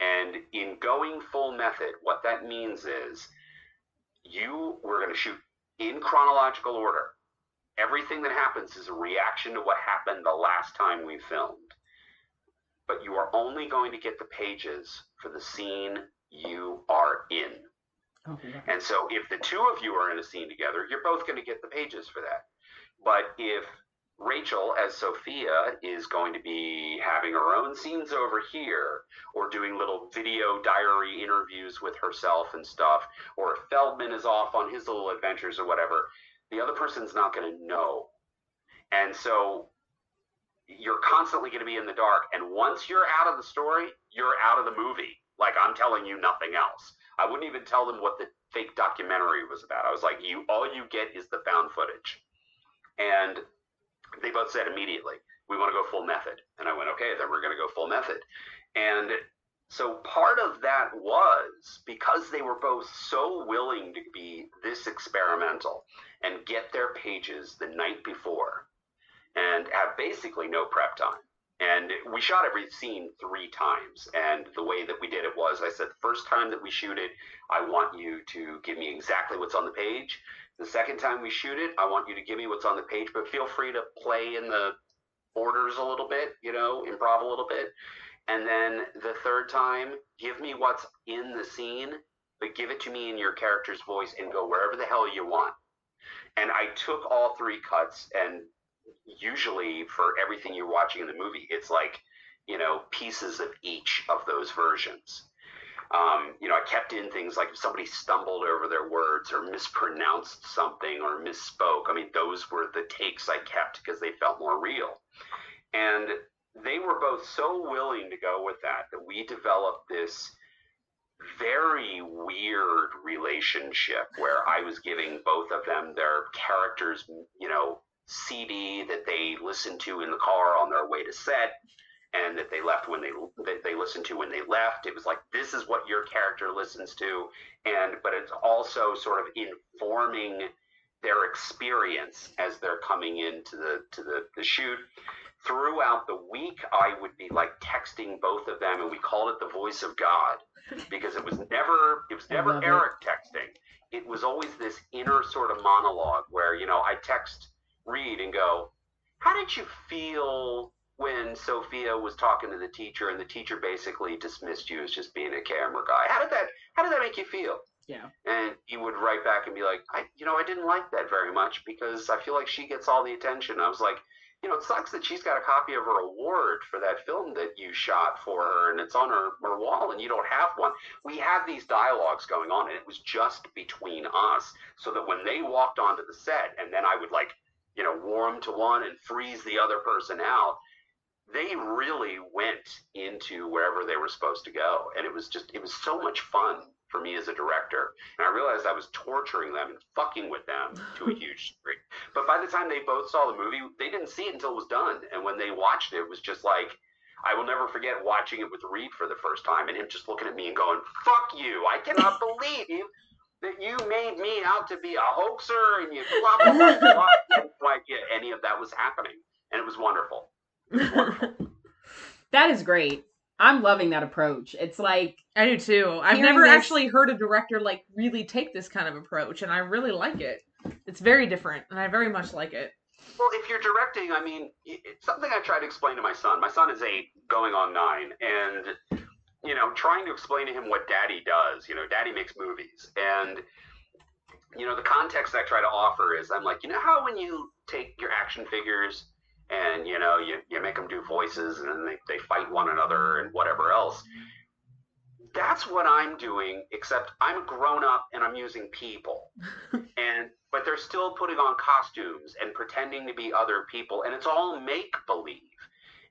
And in going full method, what that means is you, we're going to shoot in chronological order. Everything that happens is a reaction to what happened the last time we filmed. But you are only going to get the pages for the scene you are in. Oh, and so if the two of you are in a scene together, you're both going to get the pages for that. But if Rachel, as Sophia, is going to be having her own scenes over here, or doing little video diary interviews with herself and stuff, or if Feldman is off on his little adventures or whatever, the other person's not going to know. And so you're constantly going to be in the dark. And once you're out of the story, you're out of the movie. Like I'm telling you nothing else. I wouldn't even tell them what the fake documentary was about. I was like, you all you get is the found footage. And they both said immediately, we want to go full method. And I went, okay, then we're going to go full method. And so part of that was because they were both so willing to be this experimental and get their pages the night before and have basically no prep time and we shot every scene three times. And the way that we did it was I said, the first time that we shoot it, I want you to give me exactly what's on the page. The second time we shoot it, I want you to give me what's on the page, but feel free to play in the orders a little bit, you know, improv a little bit. And then the third time, give me what's in the scene, but give it to me in your character's voice and go wherever the hell you want. And I took all three cuts and usually for everything you're watching in the movie, it's like, you know, pieces of each of those versions. Um, you know, I kept in things like if somebody stumbled over their words or mispronounced something or misspoke. I mean, those were the takes I kept because they felt more real. And they were both so willing to go with that that we developed this very weird relationship where I was giving both of them their characters, you know, CD that they listened to in the car on their way to set and that they left when they that they listened to when they left. It was like this is what your character listens to, and but it's also sort of informing their experience as they're coming into the to the, the shoot. Throughout the week, I would be like texting both of them, and we called it the voice of God because it was never it was never Erik it. texting. It was always this inner sort of monologue where you know I text Reed and go, "How did you feel when Sophia was talking to the teacher and the teacher basically dismissed you as just being a camera guy. How did that how did that make you feel? Yeah. And he would write back and be like, I you know, I didn't like that very much because I feel like she gets all the attention. I was like, you know, it sucks that she's got a copy of her award for that film that you shot for her and it's on her, her wall and you don't have one. We had these dialogues going on and it was just between us so that when they walked onto the set and then I would like, you know, warm to one and freeze the other person out, they really went into wherever they were supposed to go. And it was just, it was so much fun for me as a director. And I realized I was torturing them and fucking with them to a huge degree. But by the time they both saw the movie, they didn't see it until it was done. And when they watched it, it was just like, I will never forget watching it with Reed for the first time and him just looking at me and going, fuck you. I cannot believe that you made me out to be a hoaxer and you blah, blah, blah, blah. Like any of that was happening. And it was wonderful. that is great. I'm loving that approach. It's like I do too. I've never this... actually heard a director like really take this kind of approach, and I really like it. It's very different, and I very much like it. Well, if you're directing, I mean, it's something I try to explain to my son. My son is eight, going on nine, and you know, trying to explain to him what Daddy does. You know, Daddy makes movies, and you know, the context I try to offer is, I'm like, you know, how when you take your action figures and you know you, you make them do voices and then they, they fight one another and whatever else that's what i'm doing except i'm a grown up and i'm using people and but they're still putting on costumes and pretending to be other people and it's all make believe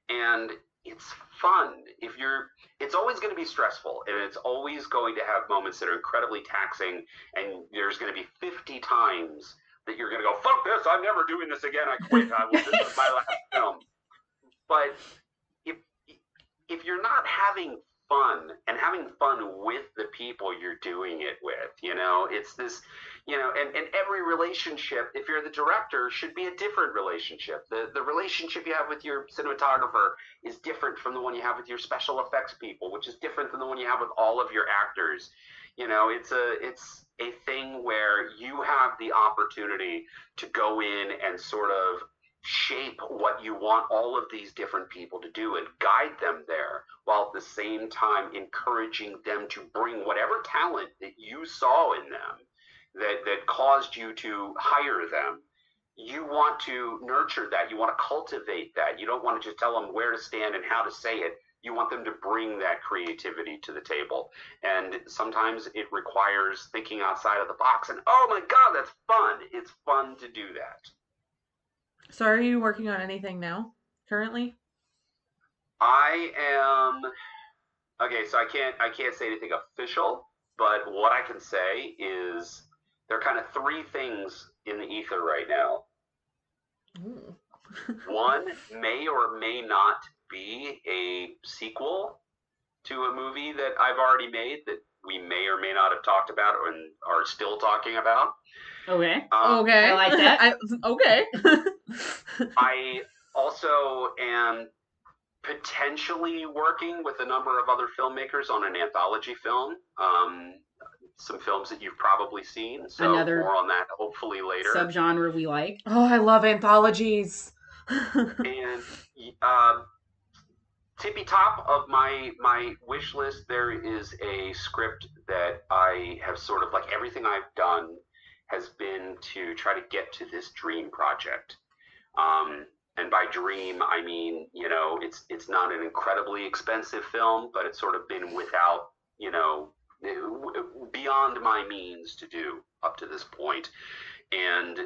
and it's fun if you're it's always going to be stressful and it's always going to have moments that are incredibly taxing and there's going to be 50 times that you're going to go, fuck this, I'm never doing this again. I quit. I will, this is my last film. But if if you're not having fun and having fun with the people you're doing it with, you know, it's this, you know, and, and every relationship, if you're the director, should be a different relationship. The the relationship you have with your cinematographer is different from the one you have with your special effects people, which is different than the one you have with all of your actors. You know, it's a it's a thing where you have the opportunity to go in and sort of shape what you want all of these different people to do and guide them there while at the same time encouraging them to bring whatever talent that you saw in them that that caused you to hire them you want to nurture that you want to cultivate that you don't want to just tell them where to stand and how to say it you want them to bring that creativity to the table. And sometimes it requires thinking outside of the box. And oh my God, that's fun. It's fun to do that. So, are you working on anything now, currently? I am. Okay, so I can't I can't say anything official, but what I can say is there are kind of three things in the ether right now. One may or may not be a sequel to a movie that I've already made that we may or may not have talked about or are still talking about. Okay. Um, okay. I like that. I, okay. I also am potentially working with a number of other filmmakers on an anthology film. Um, some films that you've probably seen. So Another more on that hopefully later. Subgenre we like. Oh, I love anthologies. and um, tippy top of my my wish list there is a script that i have sort of like everything i've done has been to try to get to this dream project um, and by dream i mean you know it's it's not an incredibly expensive film but it's sort of been without you know beyond my means to do up to this point. and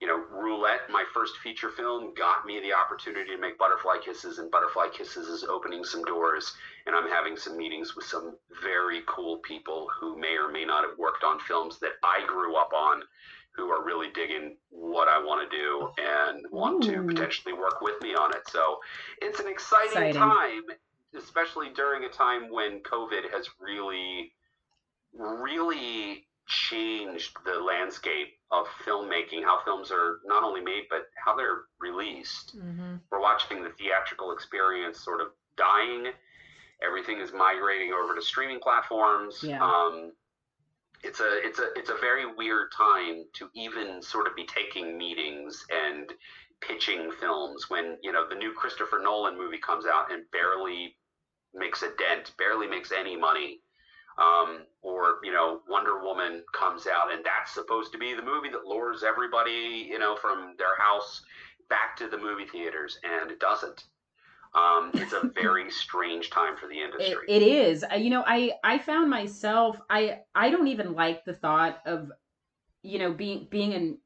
you know, Roulette, my first feature film, got me the opportunity to make Butterfly Kisses, and Butterfly Kisses is opening some doors. And I'm having some meetings with some very cool people who may or may not have worked on films that I grew up on, who are really digging what I want to do and want to potentially work with me on it. So it's an exciting, Exciting. time, especially during a time when COVID has really, really changed the landscape of filmmaking, how films are not only made, but how they're released Mm-hmm. we're watching the theatrical experience sort of dying. Everything is migrating over to streaming platforms. Yeah. Um, it's a it's a it's a very weird time to even sort of be taking meetings and pitching films when you know the new Christopher Nolan movie comes out and barely makes a dent, barely makes any money. Um, or you know Wonder Woman comes out and that's supposed to be the movie that lures everybody you know from their house back to the movie theaters, and it doesn't. Um, it's a very strange time for the It, industry. it is. Uh, You know, I I found myself I I don't even like the thought of you know being being an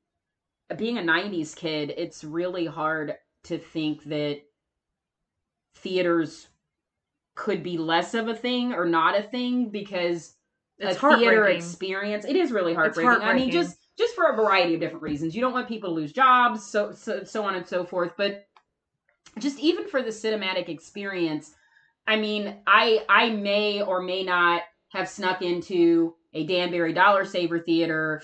being a 90s kid. It's really hard to think that theaters could be less of a thing or not a thing because It's a theater experience. It is really heartbreaking. I mean, just just for a variety of different reasons. You don't want people to lose jobs, so so so on and so forth. But just even for the cinematic experience, I mean, I I may or may not have snuck into a Danbury Dollar Saver theater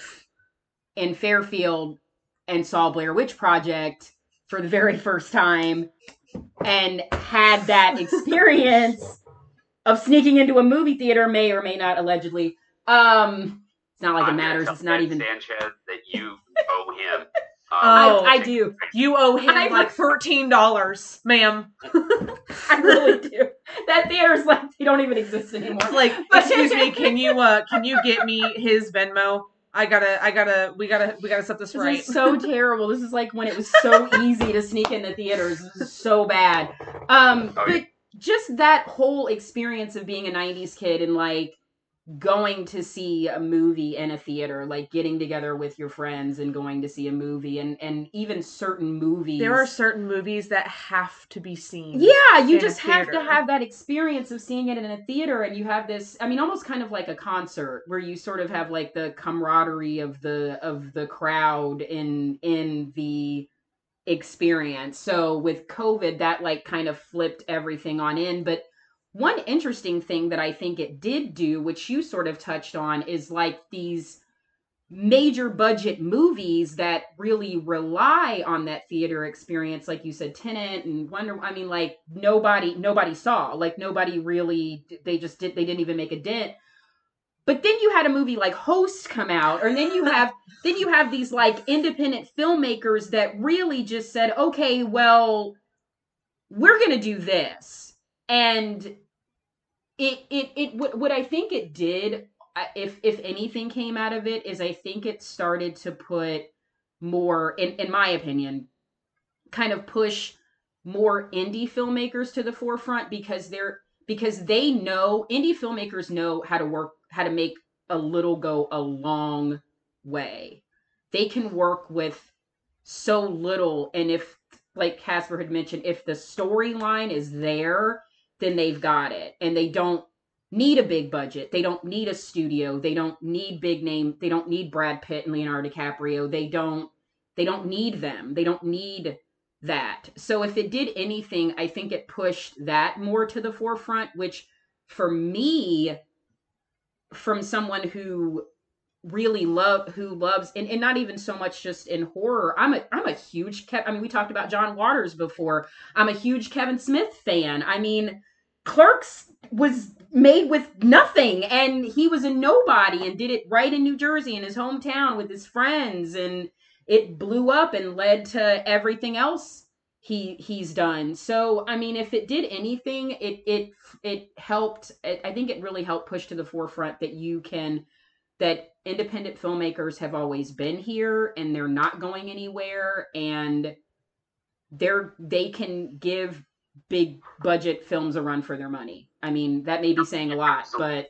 in Fairfield and saw Blair Witch Project for the very first time and had that experience of sneaking into a movie theater may or may not allegedly um it's not like I'm it matters tell it's not Ben even Sanchez that you owe him. Um, Oh. I, I do You owe him I- like thirteen dollars, ma'am. i really do that theater's like they don't even exist anymore It's like, excuse me, can you uh can you get me his Venmo? I gotta I gotta we gotta we gotta set this This right. is so terrible. This is like when it was so easy to sneak in the theaters. This is so bad. Um, Oh, yeah. but just that whole experience of being a '90s kid and like going to see a movie in a theater, like getting together with your friends and going to see a movie, and and even certain movies. there are certain movies that have to be seen. Yeah, you just have to have that experience of seeing it in a theater, and you have this. I mean, almost kind of like a concert where you sort of have like the camaraderie of the of the crowd in in the experience. So with COVID, that like kind of flipped everything on in. But one interesting thing that I think it did do, which you sort of touched on, is like these major budget movies that really rely on that theater experience like you said Tenet and Wonder I mean like nobody nobody saw. Like nobody really they just did they didn't even make a dent. But then you had a movie like Host come out or then you have then you have these like independent filmmakers that really just said okay well we're going to do this and it it it what, what I think it did if if anything came out of it is I think it started to put more in in my opinion kind of push more indie filmmakers to the forefront because they're because they know indie filmmakers know how to work how to make a little go a long way. They can work with so little and if like Casper had mentioned if the storyline is there then they've got it and they don't need a big budget. They don't need a studio. They don't need big name. They don't need Brad Pitt and Leonardo DiCaprio. They don't they don't need them. They don't need that. So if it did anything, I think it pushed that more to the forefront, which for me from someone who really love who loves and, and not even so much just in horror. I'm a I'm a huge Kev I mean we talked about John Waters before. I'm a huge Kevin Smith fan. I mean Clerks was made with nothing and he was a nobody and did it right in New Jersey in his hometown with his friends and it blew up and led to everything else he he's done. So I mean if it did anything it it it helped it, I think it really helped push to the forefront that you can that independent filmmakers have always been here and they're not going anywhere and they're they can give big budget films a run for their money. I mean, that may be saying a lot, but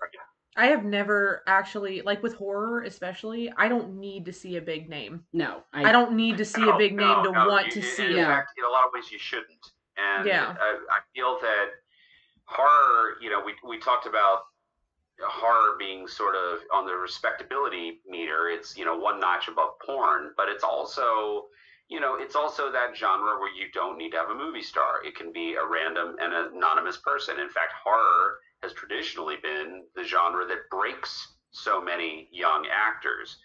I have never actually like with horror especially, I don't need to see a big name. no. I, don't need to see No, a big name to no, want you- to in- see In it. fact, in a lot of ways, you shouldn't. And Yeah. I, I feel that horror, you know, we, we talked about horror being sort of on the respectability meter it's you know one notch above porn, but it's also you know, it's also that genre where you don't need to have a movie star. It can be a random and anonymous person. In fact, horror has traditionally been the genre that breaks so many young actors.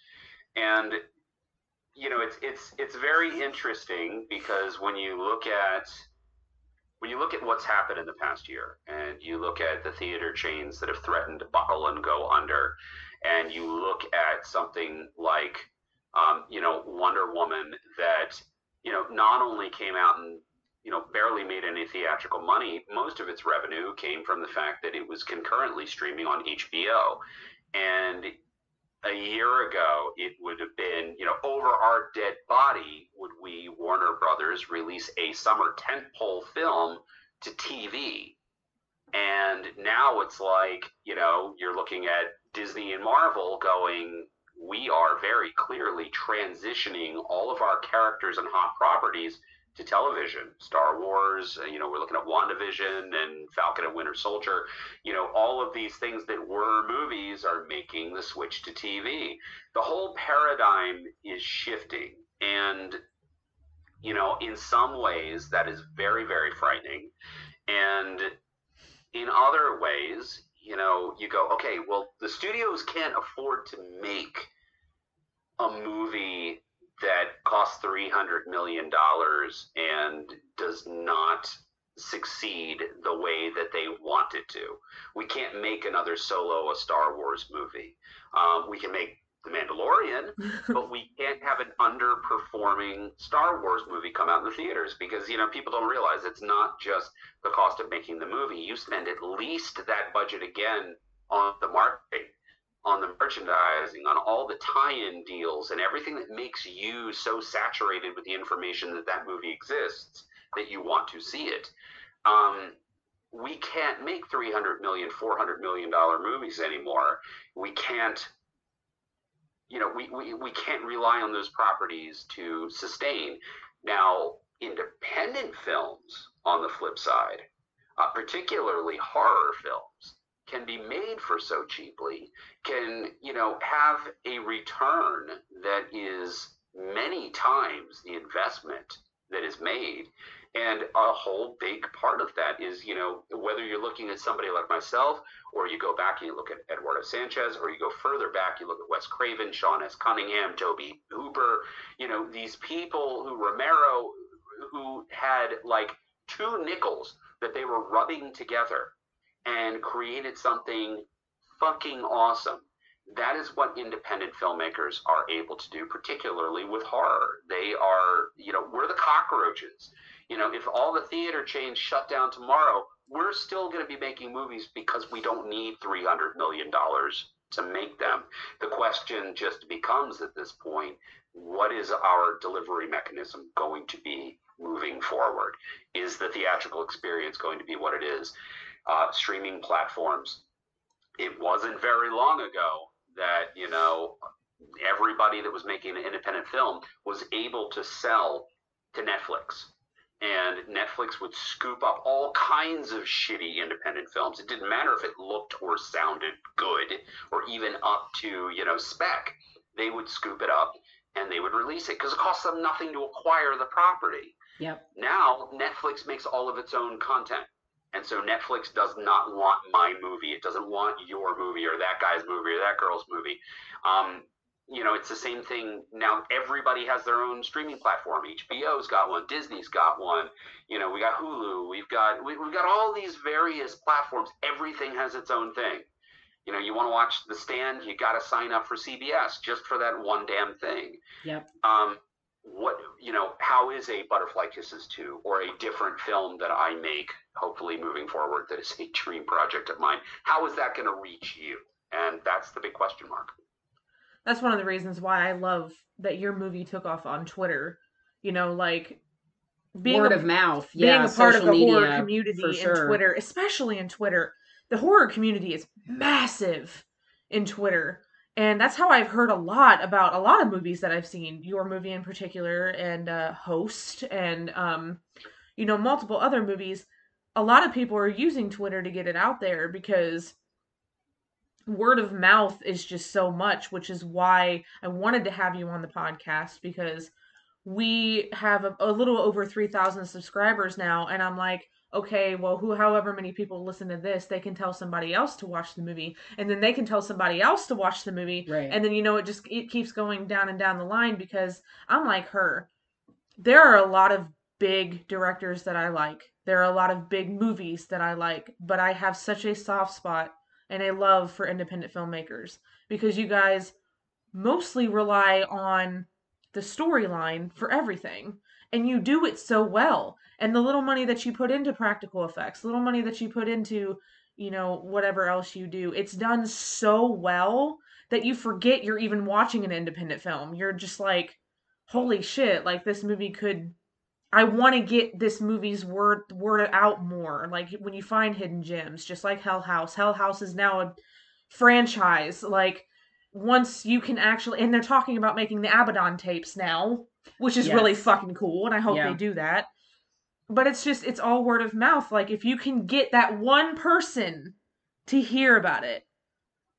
And you know, it's it's it's very interesting because when you look at when you look at what's happened in the past year and you look at the theater chains that have threatened to buckle and go under and you look at something like um, you know, Wonder Woman that, you know, not only came out and, you know, barely made any theatrical money, most of its revenue came from the fact that it was concurrently streaming on HBO. And a year ago, it would have been, you know, over our dead body, would we, Warner Brothers, release a summer tentpole film to TV? And now it's like, you know, you're looking at Disney and Marvel going, we are very clearly transitioning all of our characters and hot properties to television. Star Wars, uh, you know, we're looking at WandaVision and Falcon and Winter Soldier. You know, all of these things that were movies are making the switch to TV. The whole paradigm is shifting. And, you know, in some ways, that is very, very frightening. And in other ways, you know, you go, okay, well, the studios can't afford to make a movie that costs three hundred million dollars and does not succeed the way that they want it to. We can't make another Solo a Star Wars movie. Um, we can make The Mandalorian, but we can't have an underperforming Star Wars movie come out in the theaters because you know people don't realize it's not just the cost of making the movie. You spend at least that budget again on the marketing on the merchandising, on all the tie-in deals, and everything that makes you so saturated with the information that that movie exists that you want to see it. Um, we can't make 300 million, 400 million dollar movies anymore. We can't you know, we, we, we can't rely on those properties to sustain. Now, independent films, on the flip side, uh, particularly horror films, can be made for so cheaply can you know have a return that is many times the investment that is made and a whole big part of that is you know whether you're looking at somebody like myself or you go back and you look at eduardo sanchez or you go further back you look at wes craven sean s cunningham Tobe hooper you know these people who romero who had like two nickels that they were rubbing together and created something fucking awesome. That is what independent filmmakers are able to do, particularly with horror. They are, you know, we're the cockroaches. You know, if all the theater chains shut down tomorrow, we're still going to be making movies because we don't need $300 million to make them. The question just becomes at this point what is our delivery mechanism going to be moving forward? Is the theatrical experience going to be what it is? uh, streaming platforms. It wasn't very long ago that, you know, everybody that was making an independent film was able to sell to Netflix. And Netflix would scoop up all kinds of shitty independent films. It didn't matter if it looked or sounded good or even up to, you know, spec. They would scoop it up and they would release it because it costs them nothing to acquire the property. Yep. Now Netflix makes all of its own content. And so Netflix does not want my movie. It doesn't want your movie or that guy's movie or that girl's movie. Um, you know, it's the same thing now. Everybody has their own streaming platform. HBO's got one, Disney's got one. You know, we got Hulu. We've got we, we've got all these various platforms. Everything has its own thing. You know, you want to watch The Stand, you got to sign up for CBS just for that one damn thing. Yep. Um, what you know how is a butterfly kisses 2 or a different film that i make hopefully moving forward that is a dream project of mine how is that going to reach you and that's the big question mark that's one of the reasons why i love that your movie took off on twitter you know like being word a, of mouth being yeah, a part of the horror community in sure. twitter especially in twitter the horror community is massive in twitter and that's how I've heard a lot about a lot of movies that I've seen. Your movie in particular, and uh, Host, and um, you know, multiple other movies. A lot of people are using Twitter to get it out there because word of mouth is just so much, which is why I wanted to have you on the podcast because we have a, a little over 3,000 subscribers now. And I'm like, okay, well, who, however many people listen to this, they can tell somebody else to watch the movie, and then they can tell somebody else to watch the movie, Right. and then you know it just it keeps going down and down the line because I'm like her. There are a lot of big directors that I like. There are a lot of big movies that I like, but I have such a soft spot and a love for independent filmmakers because you guys mostly rely on the storyline for everything and you do it so well. And the little money that you put into practical effects little money that you put into you know whatever else you do it's done so well that you forget you're even watching an independent film. You're just like holy shit like this movie could i want to get this movie's word word out more. Like when you find hidden gems just like hell house. Hell house is now a franchise. Like once you can actually and they're talking about making the abaddon tapes now which is really fucking cool and i hope Yeah. they do that. But it's just it's all word of mouth. Like if you can get that one person to hear about it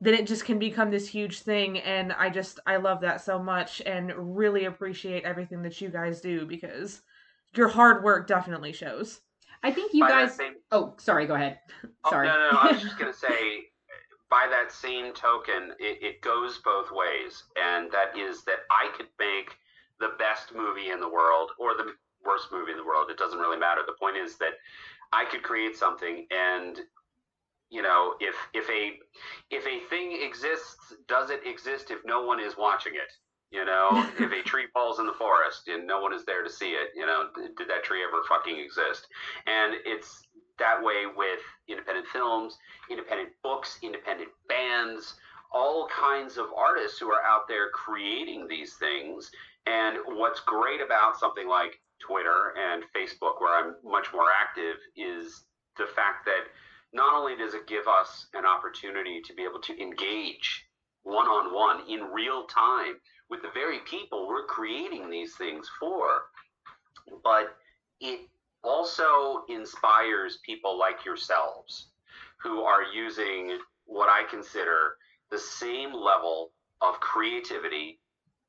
then it just can become this huge thing and i just i love that so much and really appreciate everything that you guys do because your hard work definitely shows I think you By guys. same- Oh, sorry. Go ahead. Oh, Sorry. no, no, no. I was just going to say, by that same token, it, it goes both ways. And that is that I could make the best movie in the world or the worst movie in the world. It doesn't really matter. The point is that I could create something and you know if if a if a thing exists does it exist if no one is watching it you know if a tree falls in the forest and no one is there to see it you know did, did that tree ever fucking exist? And it's that way with independent films independent books independent bands all kinds of artists who are out there creating these things. And what's great about something like twitter and facebook where i'm much more active is the fact that not only does it give us an opportunity to be able to engage one on one in real time with the very people we're creating these things for, but it also inspires people like yourselves who are using what I consider the same level of creativity,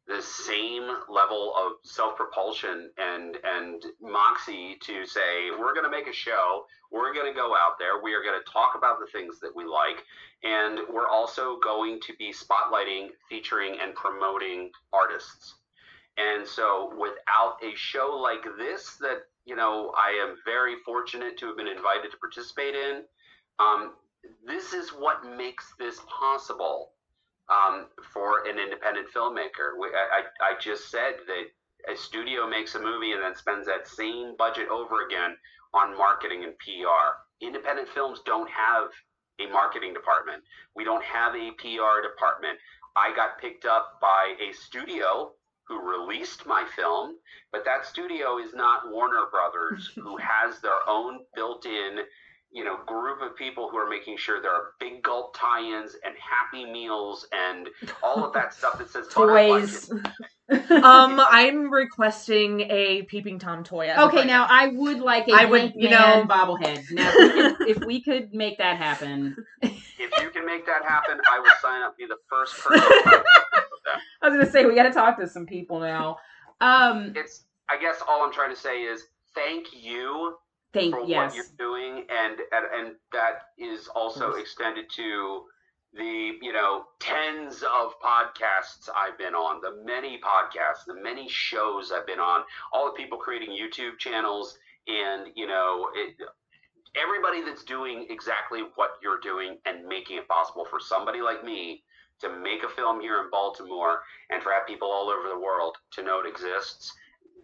the same level of self-propulsion and and moxie to say we're going to make a show. We're going to go out there. We are going to talk about the things that we like. And we're also going to be spotlighting featuring and promoting artists. And so without a show like this that you know i am very fortunate to have been invited to participate in um, this is what makes this possible um, for an independent filmmaker. We, I, I I just said that a studio makes a movie and then spends that same budget over again on marketing and PR. Independent films don't have a marketing department. We don't have a PR department. I got picked up by a studio who released my film, but that studio is not Warner Brothers, who has their own built-in you know group of people who are making sure there are big gulp tie-ins and happy meals and all of that stuff that says Toys. um i'm requesting a peeping tom toy Okay, right now I would like a I would, you Man know- bobblehead. Now, if we, could, if we could make that happen, if you can make that happen i will sign up be the first person to sign up with that. I was gonna say we got to talk to some people now. Um, it's i guess all i'm trying to say is thank you thank for yes, what you're doing and, and that is also course. extended to the you know tens of podcasts I've been on, the many podcasts, the many shows I've been on, all the people creating YouTube channels, and you know it, everybody that's doing exactly what you're doing and making it possible for somebody like me to make a film here in Baltimore and for have people all over the world to know it exists.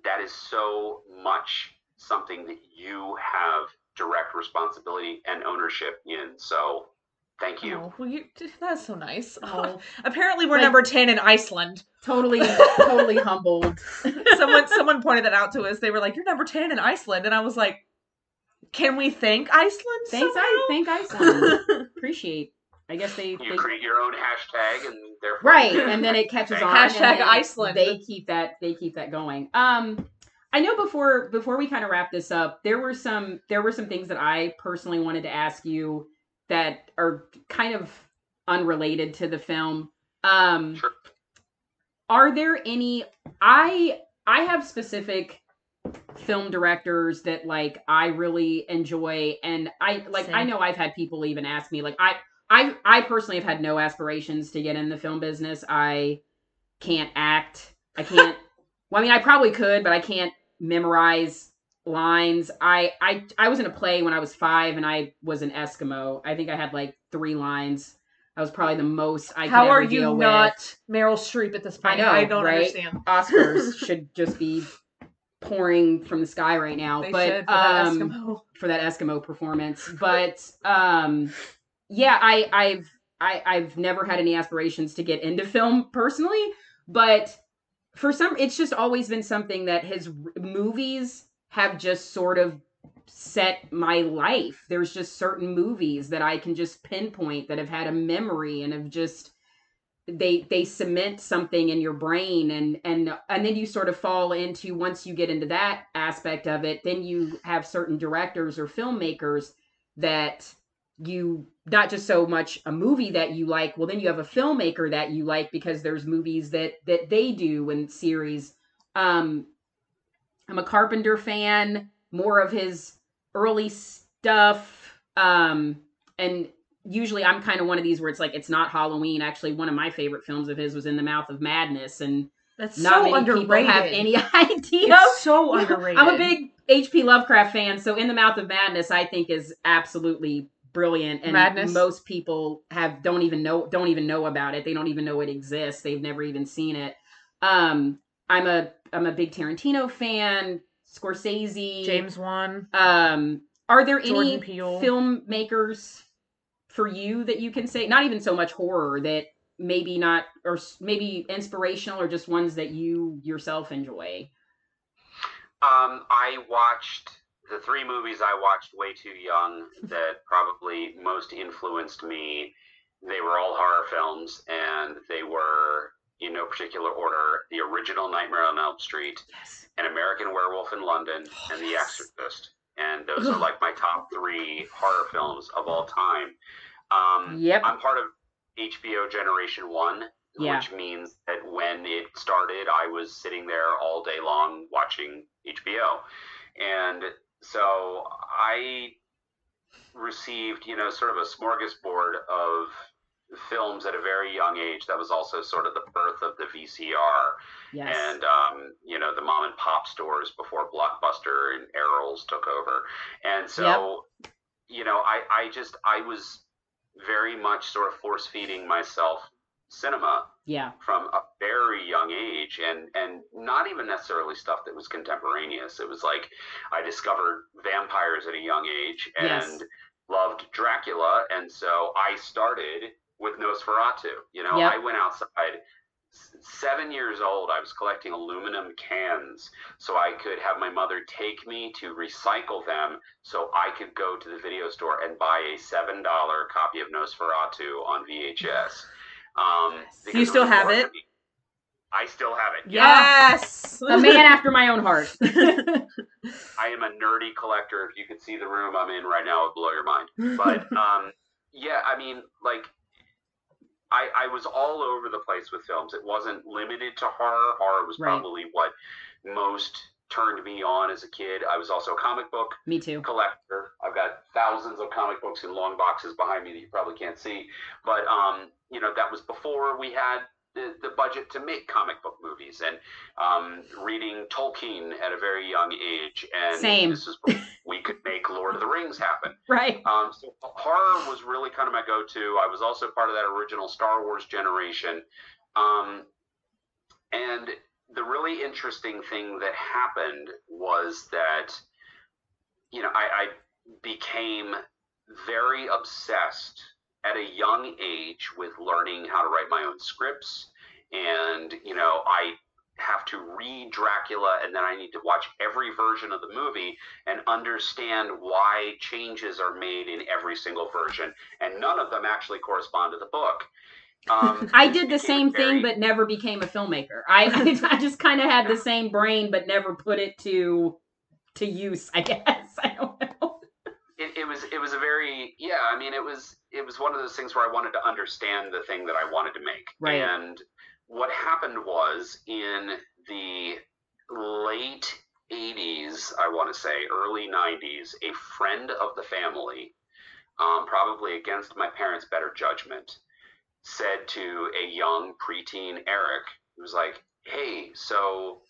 That is so much something that you have direct responsibility and ownership in. So thank you. Oh, well, you, that's so nice. Oh. Apparently, we're Like- number ten in Iceland. totally, totally humbled. someone someone pointed that out to us. They were like, "You're number ten in Iceland," and I was like, "Can we thank Iceland?" Thanks, I thank Iceland. Appreciate. I guess they, You they create your own hashtag and therefore right, and then it catches on. Hashtag and Iceland. They keep that. They keep that going. Um, I know before before we kind of wrap this up, there were some there were some things that I personally wanted to ask you that are kind of unrelated to the film. Um, Sure. Are there any? I I have specific film directors that like I really enjoy, and I like I know I've had people even ask me like I I I personally have had no aspirations to get in the film business. I can't act. I can't. well, I mean, I probably could, but I can't memorize lines. I I I was in a play when I was five, and I was an Eskimo. I think I had like three lines. I was probably the most I. How are you not With. Meryl Streep at this point? I know, I don't right? understand. Oscars should just be pouring from the sky right now. They but should for that um, Eskimo. for that Eskimo performance. But um yeah, I I've I, I've never had any aspirations to get into film personally, but for some it's just always been something that his r- movies have just sort of set my life. There's just certain movies that I can just pinpoint that have had a memory and have just they they cement something in your brain and and and then you sort of fall into once you get into that aspect of it then you have certain directors or filmmakers that you not just so much a movie that you like well then you have a filmmaker that you like because there's movies that that they do and series um i'm a carpenter fan more of his early stuff um and usually I'm kind of one of these where it's like it's not Halloween. Actually, one of my favorite films of his was In the Mouth of Madness, and That's not so many underrated. people have any idea. It's so underrated. I'm a big H.P. Lovecraft fan, so In the Mouth of Madness I think is absolutely brilliant, and Madness? most people have don't even know don't even know about it. They don't even know it exists. They've never even seen it. Um, I'm a I'm a big Tarantino fan. Scorsese, James Wan. um, are there Jordan any Peele. filmmakers for you that you can say, not even so much horror, that maybe not, or maybe inspirational, or just ones that you yourself enjoy? Um, I watched the three movies I watched way too young that probably most influenced me. They were all horror films, and they were in no particular order: the original Nightmare on Elm Street, Yes. An American Werewolf in London, Oh, and The. Exorcist. And those are like my top three horror films of all time. Um, Yep. I'm part of HBO Generation One, Yeah. which means that when it started, I was sitting there all day long watching HBO. And so I received, you know, sort of a smorgasbord of films at a very young age. That was also sort of the birth of the VCR Yes. and um, you know the mom and pop stores before Blockbuster and Erol's took over. And so, you know, I I just I was very much sort of force feeding myself cinema yeah. from a very young age and and not even necessarily stuff that was contemporaneous it was like i discovered vampires at a young age and Yes. loved dracula and so i started with nosferatu you know Yep. i went outside seven years old i was collecting aluminum cans so i could have my mother take me to recycle them so i could go to the video store and buy a seven dollar copy of nosferatu on vhs um, because You still have it? me. I still have it. Yes. A man after my own heart. I am a nerdy collector. If you could see the room I'm in right now, it would blow your mind. But um, yeah, I mean, like, I, I was all over the place with films. It wasn't limited to horror. Horror was Right. probably what most turned me on as a kid. I was also a comic book Me too. collector. I've got thousands of comic books in long boxes behind me that you probably can't see. But um, you know, that was before we had the, the budget to make comic book movies and um, reading Tolkien at a very young age. And Same. this is we could make Lord of the Rings happen. Right. Um, so horror was really kind of my go-to. I was also part of that original Star Wars generation. Um, and the really interesting thing that happened was that, you know, I, I became very obsessed at a young age with learning how to write my own scripts. And, you know, I have to read Dracula and then I need to watch every version of the movie and understand why changes are made in every single version. And none of them actually correspond to the book. Um, I did the same thing, but never became a filmmaker. I I, just kind of had the same brain, but never put it to to use. I guess I don't know. it, it was it was a very yeah. I mean, it was it was one of those things where I wanted to understand the thing that I wanted to make. Right. And what happened was in the late 80s, I want to say, early 90s, a friend of the family, um, probably against my parents' better judgment, said to a young preteen Erik, he was like, hey, so,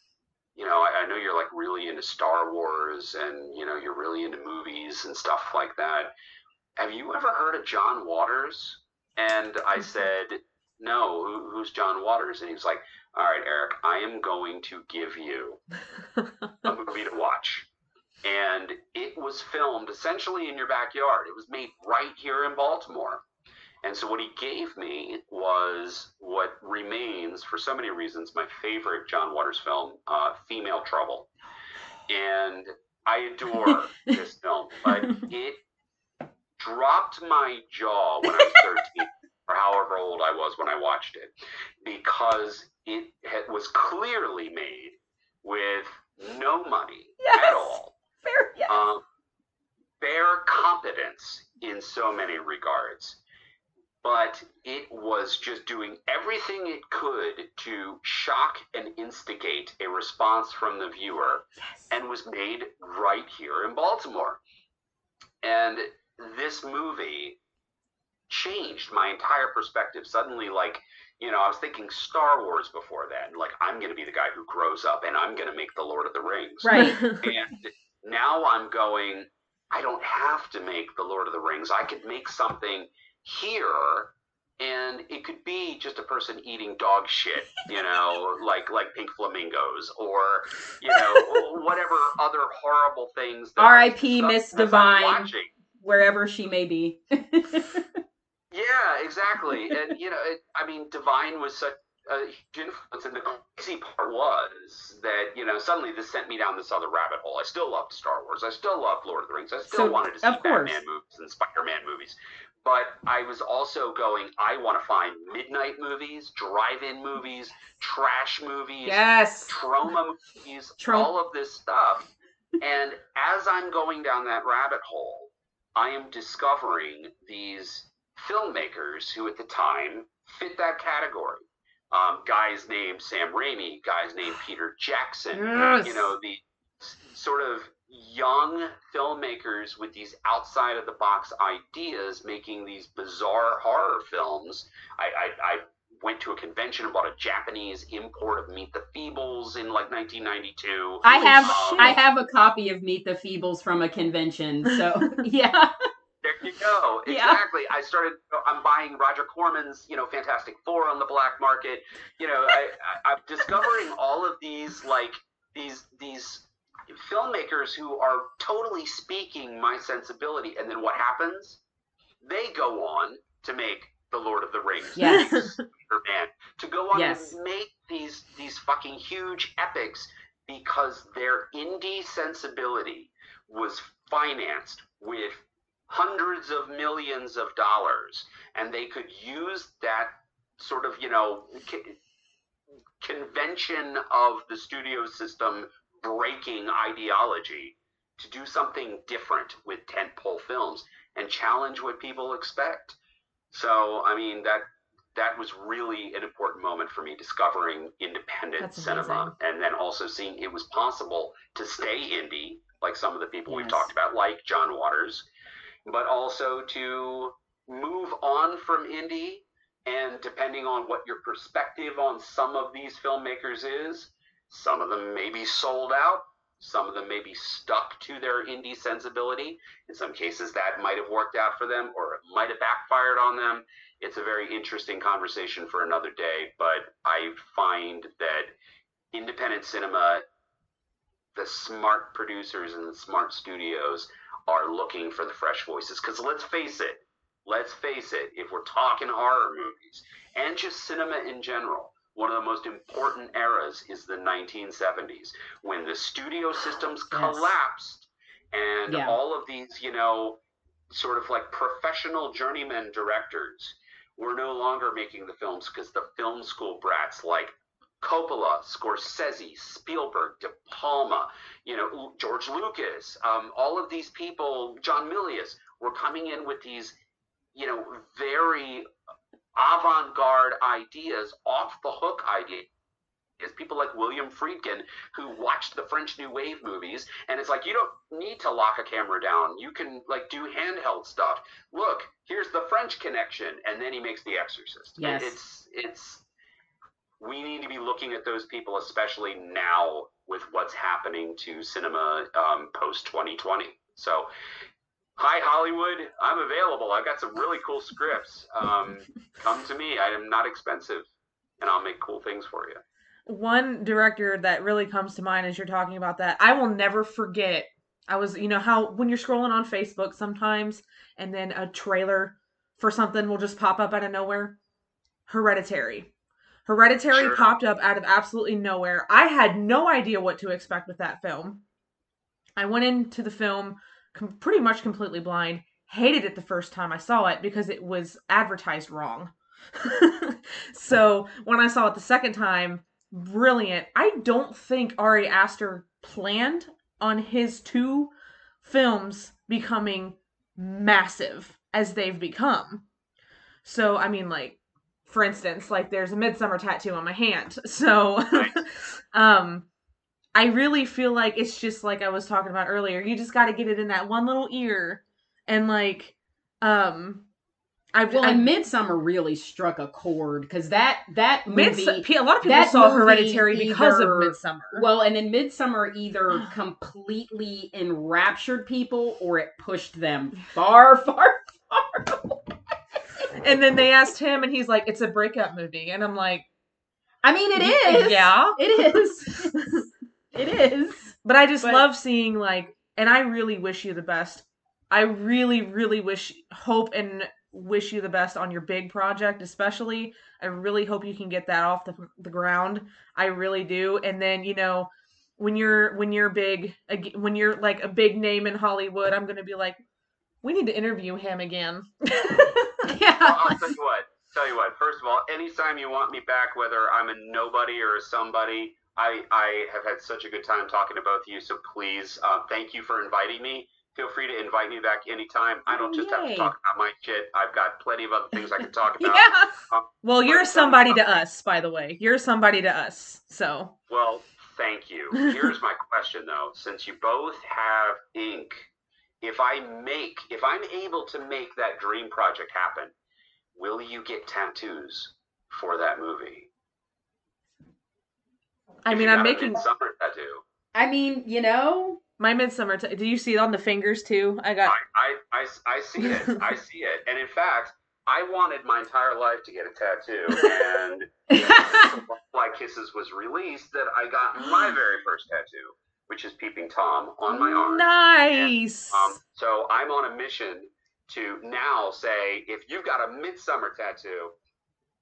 you know, I, I know you're like really into Star Wars and, you know, you're really into movies and stuff like that. Have you ever heard of John Waters? And I mm-hmm. said, no, who, who's John Waters? And he was like, all right, Erik, I am going to give you a movie to watch. And it was filmed essentially in your backyard. It was made right here in Baltimore. And so what he gave me was what remains, for so many reasons, my favorite John Waters film, uh, Female Trouble. And I adore this film, but it dropped my jaw when I was 13, or however old I was when I watched it, because it had, was clearly made with no money Yes. at all. Fair, yeah. Um, bare competence in so many regards. But it was just doing everything it could to shock and instigate a response from the viewer yes. and was made right here in Baltimore. And this movie changed my entire perspective. Suddenly, like, you know, I was thinking Star Wars before then. Like, I'm going to be the guy who grows up and I'm going to make the Lord of the Rings. Right. And now I'm going, I don't have to make the Lord of the Rings. I could make something here and it could be just a person eating dog shit, you know, like like pink flamingos or you know whatever other horrible things. R.I.P. Miss discussing as I'm Divine. watching. Wherever she may be. Yeah, exactly. and you know, it, I mean, Divine was such a huge influence, and the crazy part was that you know suddenly this sent me down this other rabbit hole. I still loved Star Wars. I still loved Lord of the Rings. I still So, wanted to see. Batman movies and Spider-Man movies. But I was also going. I want to find midnight movies, drive-in movies, trash movies, yes. trauma movies, all of this stuff. And as I'm going down that rabbit hole, I am discovering these filmmakers who at the time fit that category. Um, guys named Sam Raimi, guys named Peter Jackson, Yes. you know, the sort of young filmmakers with these outside of the box ideas making these bizarre horror films. I, I, I went to a convention and bought a Japanese import of Meet the Feebles in like 1992. I have Um, I have a copy of Meet the Feebles from a convention. So yeah. There you go. Yeah. Exactly. I started. I'm buying Roger Corman's, you know, Fantastic Four on the black market. You know, I, I, I'm discovering all of these like these these filmmakers who are totally speaking my sensibility. And then what happens? They go on to make the Lord of the Rings. Yes. to Spider-Man, to go on Yes. and make these these fucking huge epics because their indie sensibility was financed with hundreds of millions of dollars and they could use that sort of you know convention of the studio system breaking ideology to do something different with tentpole films and challenge what people expect. So i mean that that was really an important moment for me discovering independent cinema and then also seeing it was possible to stay indie like some of the people we've talked about like john waters but also to move on from indie and depending on what your perspective on some of these filmmakers is some of them may be sold out. Some of them may be stuck to their indie sensibility. In some cases that might have worked out for them or it might have backfired on them. It's a very interesting conversation for another day but i find that independent cinema the smart producers and the smart studios are looking for the fresh voices. Because let's face it let's face it if we're talking horror movies and just cinema in general one of the most important eras is the 1970s when the studio systems Yes. collapsed and Yeah. all of these you know sort of like professional journeyman directors were no longer making the films because the film school brats like Coppola, Scorsese, Spielberg, De Palma, you know, George Lucas, um, all of these people, John Milius, were coming in with these, you know, very avant-garde ideas, off the hook ideas is people like William Friedkin who watched the French New Wave movies, and it's like you don't need to lock a camera down. You can like do handheld stuff. Look, here's the French connection, and then he makes The Exorcist. Yes. It's it's we need to be looking at those people, especially now with what's happening to cinema um, post 2020. So. Hi Hollywood, I'm available. I've got some really cool scripts. Um, come to me. I am not expensive, and I'll make cool things for you one director that really comes to mind as you're talking about that i will never forget i was you know how when you're scrolling on facebook sometimes and then a trailer for something will just pop up out of nowhere hereditary hereditary Sure. popped up out of absolutely nowhere i had no idea what to expect with that film i went into the film com- pretty much completely blind hated it the first time i saw it because it was advertised wrong so when i saw it the second time brilliant. I don't think Ari Aster planned on his two films becoming massive as they've become. So, I mean, like, for instance, like there's a midsummer tattoo on my hand. So, um, I really feel like it's just like I was talking about earlier. You just got to get it in that one little ear, and like, um, I Well, I, and Midsummer really struck a chord because that that movie. A lot of people saw Hereditary because of Midsummer. well, and then Midsummer either completely enraptured people or it pushed them far, far, far. And then they asked him, and he's like, "It's a breakup movie," and I'm like, I mean, it is. yeah." It is. it is. But I just But- love seeing like, and I really wish you the best. I really, really wish, hope, and wish you the best on your big project, especially. I really hope you can get that off the the ground. I really do. And then you know, when you're when you're big, ag- when you're like a big name in Hollywood, I'm gonna be like, we need to interview him again. Well, Yeah. I'll tell you what. Tell you what. First of all, anytime you want me back, whether I'm a nobody or a somebody, I I have had such a good time talking to both of you. So please, uh, thank you for inviting me. Feel free to invite me back anytime. I don't just have to talk about my shit. I've got plenty of other things I can talk about. yeah. Um, well, you're somebody to something. us, by the way. You're somebody to us. So Well, thank you. Here's my question though. Since you both have ink, if I make, if I'm able to make that dream project happen, will you get tattoos for that movie? I mean, I'm making Midsummer tattoo. I mean, you know, my midsummer. T- do you see it on the fingers too? I got. I, I, I, I see it. I see it. And in fact, I wanted my entire life to get a tattoo. And Butterfly Kisses was released that I got my very first tattoo, which is Peeping Tom on my arm. Nice. Um, so I'm on a mission to now say, if you've got a midsummer tattoo,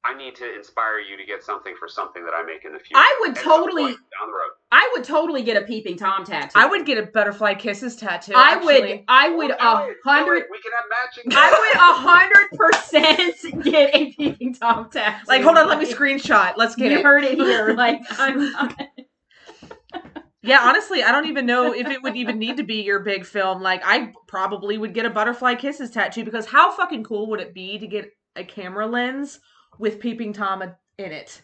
I need to inspire you to get something for something that I make in the future. I would totally- down the road. I would totally get a peeping tom tattoo. I would get a butterfly kisses tattoo. I would. I would a do it, do hundred. We can have matching. I would a hundred percent get a peeping tom tattoo. Like, hold on, let me screenshot. Let's get You it. heard it here. Like, I'm not. Yeah, honestly, I don't even know if it would even need to be your big film. Like, I probably would get a butterfly kisses tattoo because how fucking cool would it be to get a camera lens with peeping tom in it?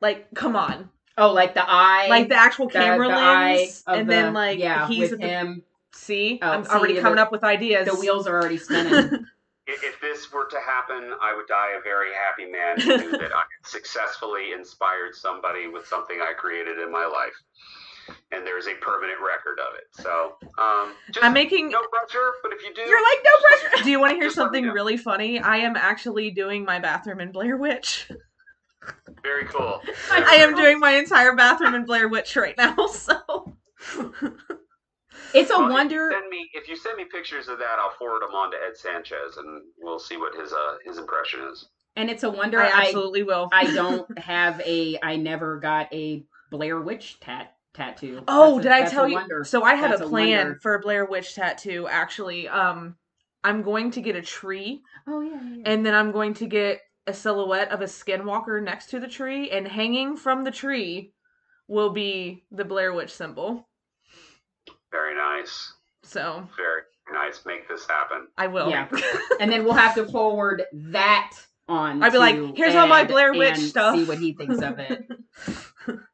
Like, come on, Oh, like the eye. like the actual camera the eye lens, of and the- then like yeah, he's with the him. see. Oh, I'm see, already the- coming up with ideas. The wheels are already spinning. If if this were to happen, I would die a very happy man who knew that I had successfully inspired somebody with something I created in my life. And there's a permanent record of it. So, um, just I'm making. no pressure, but if you do, You're like no pressure. Do you want to hear Just let me something really funny? I am actually doing my bathroom in Blair Witch. very cool. I am doing my entire bathroom in Blair Witch right now. So It's a Well, if you wonder. Send me if you send me pictures of that, I'll forward them on to Ed Sanchez, and we'll see what his uh his impression is. And it's a wonder. I I absolutely will. I don't have a. I never got a Blair Witch tat tattoo. Oh, That's a- did I tell you? wonder. So I have That's a a plan wonder. for a Blair Witch tattoo. Actually, um, I'm going to get a tree, Oh yeah. yeah, yeah. and then I'm going to get a silhouette of a skinwalker next to the tree, and hanging from the tree will be the Blair Witch symbol. Very nice. So Very nice. Make this happen. I will. Yeah. and then we'll have to forward that on. I'd be like, to "Here's all my Blair Witch and stuff." See what he thinks of it.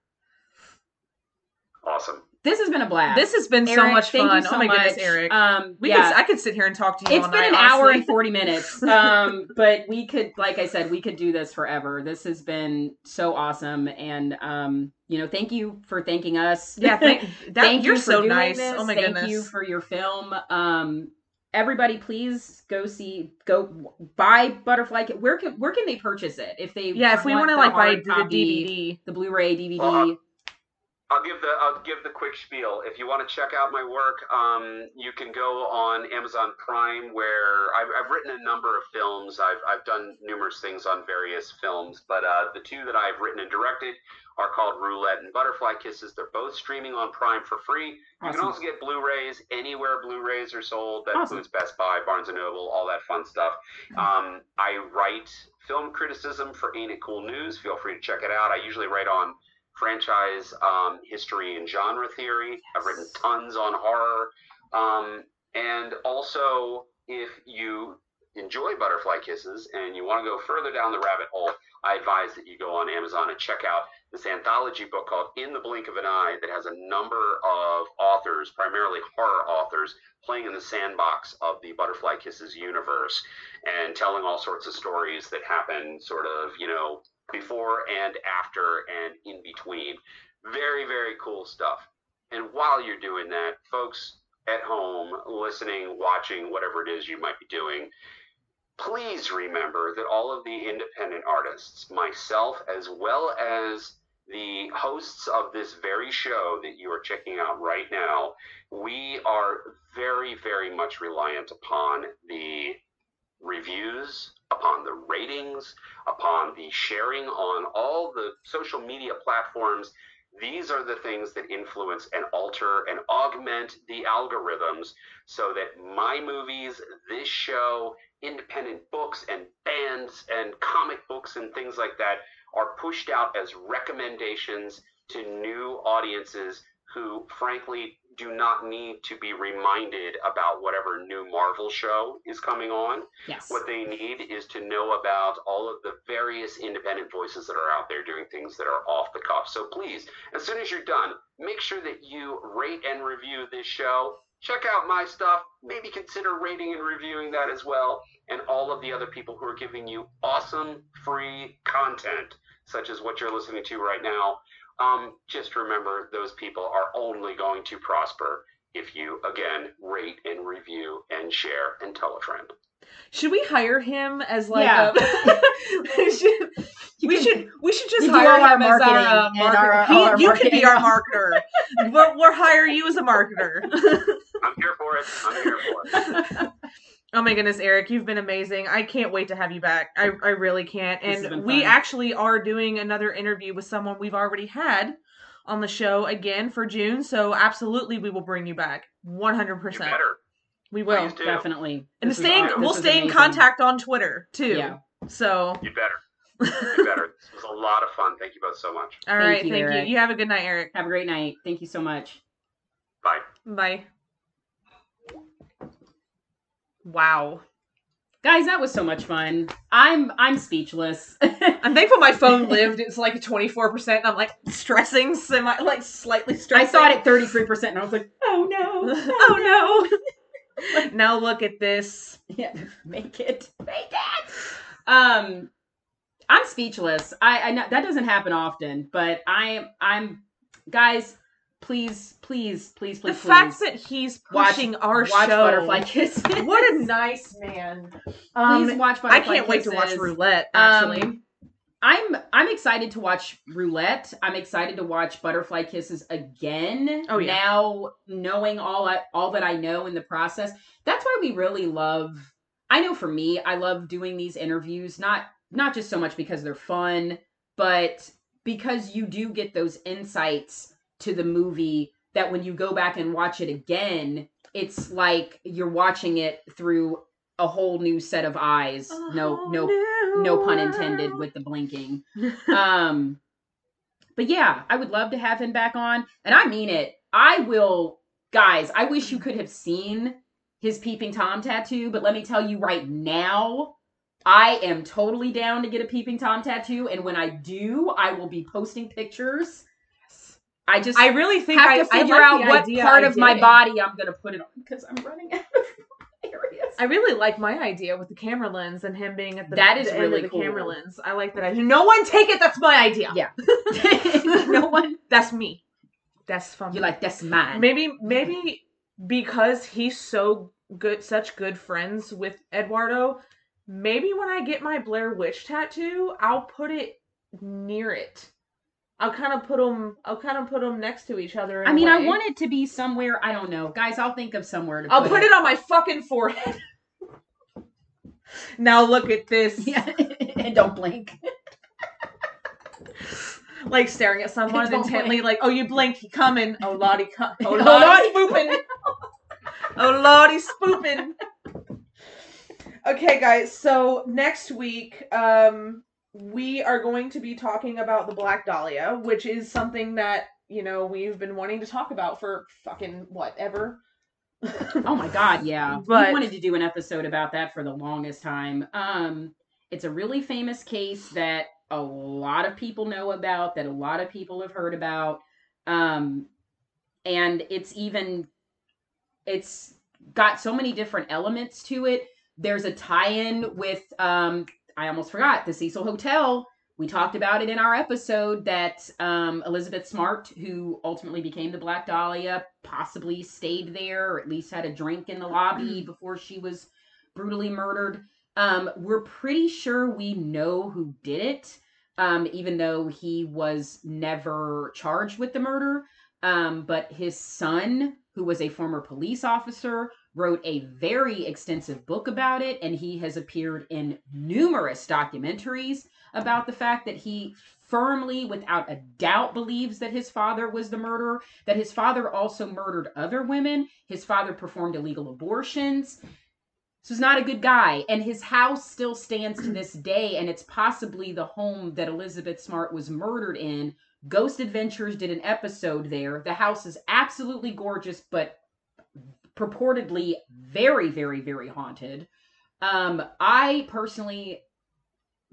Awesome. This has been a blast. This has been so much thank fun. you so oh my goodness. Erik. Um, we yeah. could, I could sit here and talk to you. it's all been night, an hour and 40 minutes um but we could like i said we could do this forever this has been so awesome and um you know thank you for thanking us Yeah, thank, that, thank you're you for so doing nice. this. Oh my thank goodness. you for your film um everybody please go see go buy butterfly Ki- where can where can they purchase it if they yeah, if we want to like buy hard the DVD. the blu-ray dvd Well, I'll give the I'll give the quick spiel. If you want to check out my work, um, you can go on Amazon Prime, where I've, I've written a number of films. I've I've done numerous things on various films, but uh, the two that I've written and directed are called Roulette and Butterfly Kisses. They're both streaming on Prime for free. You Awesome. can also get Blu-rays anywhere Blu-rays are sold. That Awesome. includes Best Buy, Barnes and Noble, all that fun stuff. Um, I write film criticism for Ain't It Cool News. Feel free to check it out. I usually write on franchise um, history and genre theory. I've written tons on horror. Um, and also, if you enjoy Butterfly Kisses and you want to go further down the rabbit hole, I advise that you go on Amazon and check out this anthology book called In the Blink of an Eye that has a number of authors, primarily horror authors, playing in the sandbox of the Butterfly Kisses universe and telling all sorts of stories that happen sort of, you know, before and after and in between. Very, very cool stuff. And while you're doing that, folks at home, listening, watching, whatever it is you might be doing, please remember that all of the independent artists, myself, as well as the hosts of this very show that you are checking out right now, we are very, very much reliant upon the reviews, upon the ratings, upon the sharing on all the social media platforms. These are the things that influence and alter and augment the algorithms so that my movies, this show, independent books and bands and comic books and things like that are pushed out as recommendations to new audiences who, frankly, do not need to be reminded about whatever new Marvel show is coming on. yes What they need is to know about all of the various independent voices that are out there doing things that are off the cuff. So please, as soon as you're done, make sure that you rate and review this show. Check out my stuff. Maybe consider rating and reviewing that as well. And all of the other people who are giving you awesome free content, such as what you're listening to right now. Um, just remember, those people are only going to prosper if you, again, rate and review and share and tell a friend. Should we hire him as like Yeah. a we should we can- should we should just hire our him as our uh, marketer. our- He- our you could be our marketer. we'll, we'll hire you as a marketer. I'm here for it. I'm here for it. oh my goodness, Erik, you've been amazing. I can't wait to have you back. I I really can't. And we actually are doing another interview with someone we've already had on the show again for June. So absolutely, we will bring you back. One hundred You percent. better. We will. Do. definitely And This was stay, aw- this we'll was stay in contact on Twitter too. Yeah. So, You better. You better. this was a lot of fun. Thank you both so much. all Thank right, you, thank Erik. you. You have a good night, Erik. have a great night thank you so much Bye. Bye. Wow. guys that was so much fun i'm i'm speechless I'm thankful my phone lived. It's like 24%. I'm like stressing, semi, like slightly stressing. i saw it at 33% and i was like oh no oh no. now look at this. yeah make it make it um i'm speechless i i know that doesn't happen often but i i'm guys please please please The please The fact that he's watch- pushing our watch show. butterfly kisses What a nice man. Um, please watch Butterfly. I can't wait to watch Roulette, actually. Um, I'm I'm excited to watch Roulette. I'm excited to watch Butterfly Kisses again. Oh, yeah. Now knowing all I, all that I know in the process, that's why we really love. I know for me, I love doing these interviews. Not not just so much because they're fun, but because you do get those insights to the movie that when you go back and watch it again, it's like you're watching it through a whole new set of eyes. No, no, no pun intended with the blinking. Um, but yeah, I would love to have him back on, and I mean it. I will, guys. I wish you could have seen his peeping tom tattoo, but let me tell you right now, I am totally down to get a peeping tom tattoo, and when I do, I will be posting pictures. I just I really think have I, to figure I like out what part of my body I'm gonna put it on because I'm running out of areas. I really like my idea with the camera lens and him being at the, That is the really of the cool. camera lens. I like that idea. No one take it. That's my idea. Yeah. no one. That's me. That's fun. You're like that's mine. maybe maybe because he's so good, such good friends with Eduardo. Maybe when I get my Blair Witch tattoo, I'll put it near it. I'll kind of put them. I'll kind of put them next to each other. I mean, I want it to be somewhere. I don't know, guys. I'll think of somewhere to. I'll put, put it on my fucking forehead. now look at this. Yeah, and don't blink. like staring at someone intently, blink. like, oh, you blink, he coming. Oh, Lottie, com- oh, Oh, Lottie Lottie. spooping. oh, Lottie spooping. Okay, guys. So next week, um, we are going to be talking about the Black Dahlia, which is something that you know we've been wanting to talk about for fucking whatever. Oh my god, yeah. But- we wanted to do an episode about that for the longest time. Um, it's a really famous case that a lot of people know about, that a lot of people have heard about. Um, and it's even it's got so many different elements to it. There's a tie-in with um I almost forgot the Cecil Hotel. We talked about it in our episode that um, Elizabeth Smart, who ultimately became the Black Dahlia, possibly stayed there or at least had a drink in the lobby before she was brutally murdered. Um, we're pretty sure we know who did it, um, even though he was never charged with the murder. Um, but his son, who was a former police officer, wrote a very extensive book about it, and he has appeared in numerous documentaries about the fact that he firmly, without a doubt, believes that his father was the murderer, that his father also murdered other women, his father performed illegal abortions. This was not a good guy, and his house still stands to this day, and it's possibly the home that Elizabeth Smart was murdered in. Ghost Adventures did an episode there. The house is absolutely gorgeous, but purportedly very, very, very haunted. Um, I personally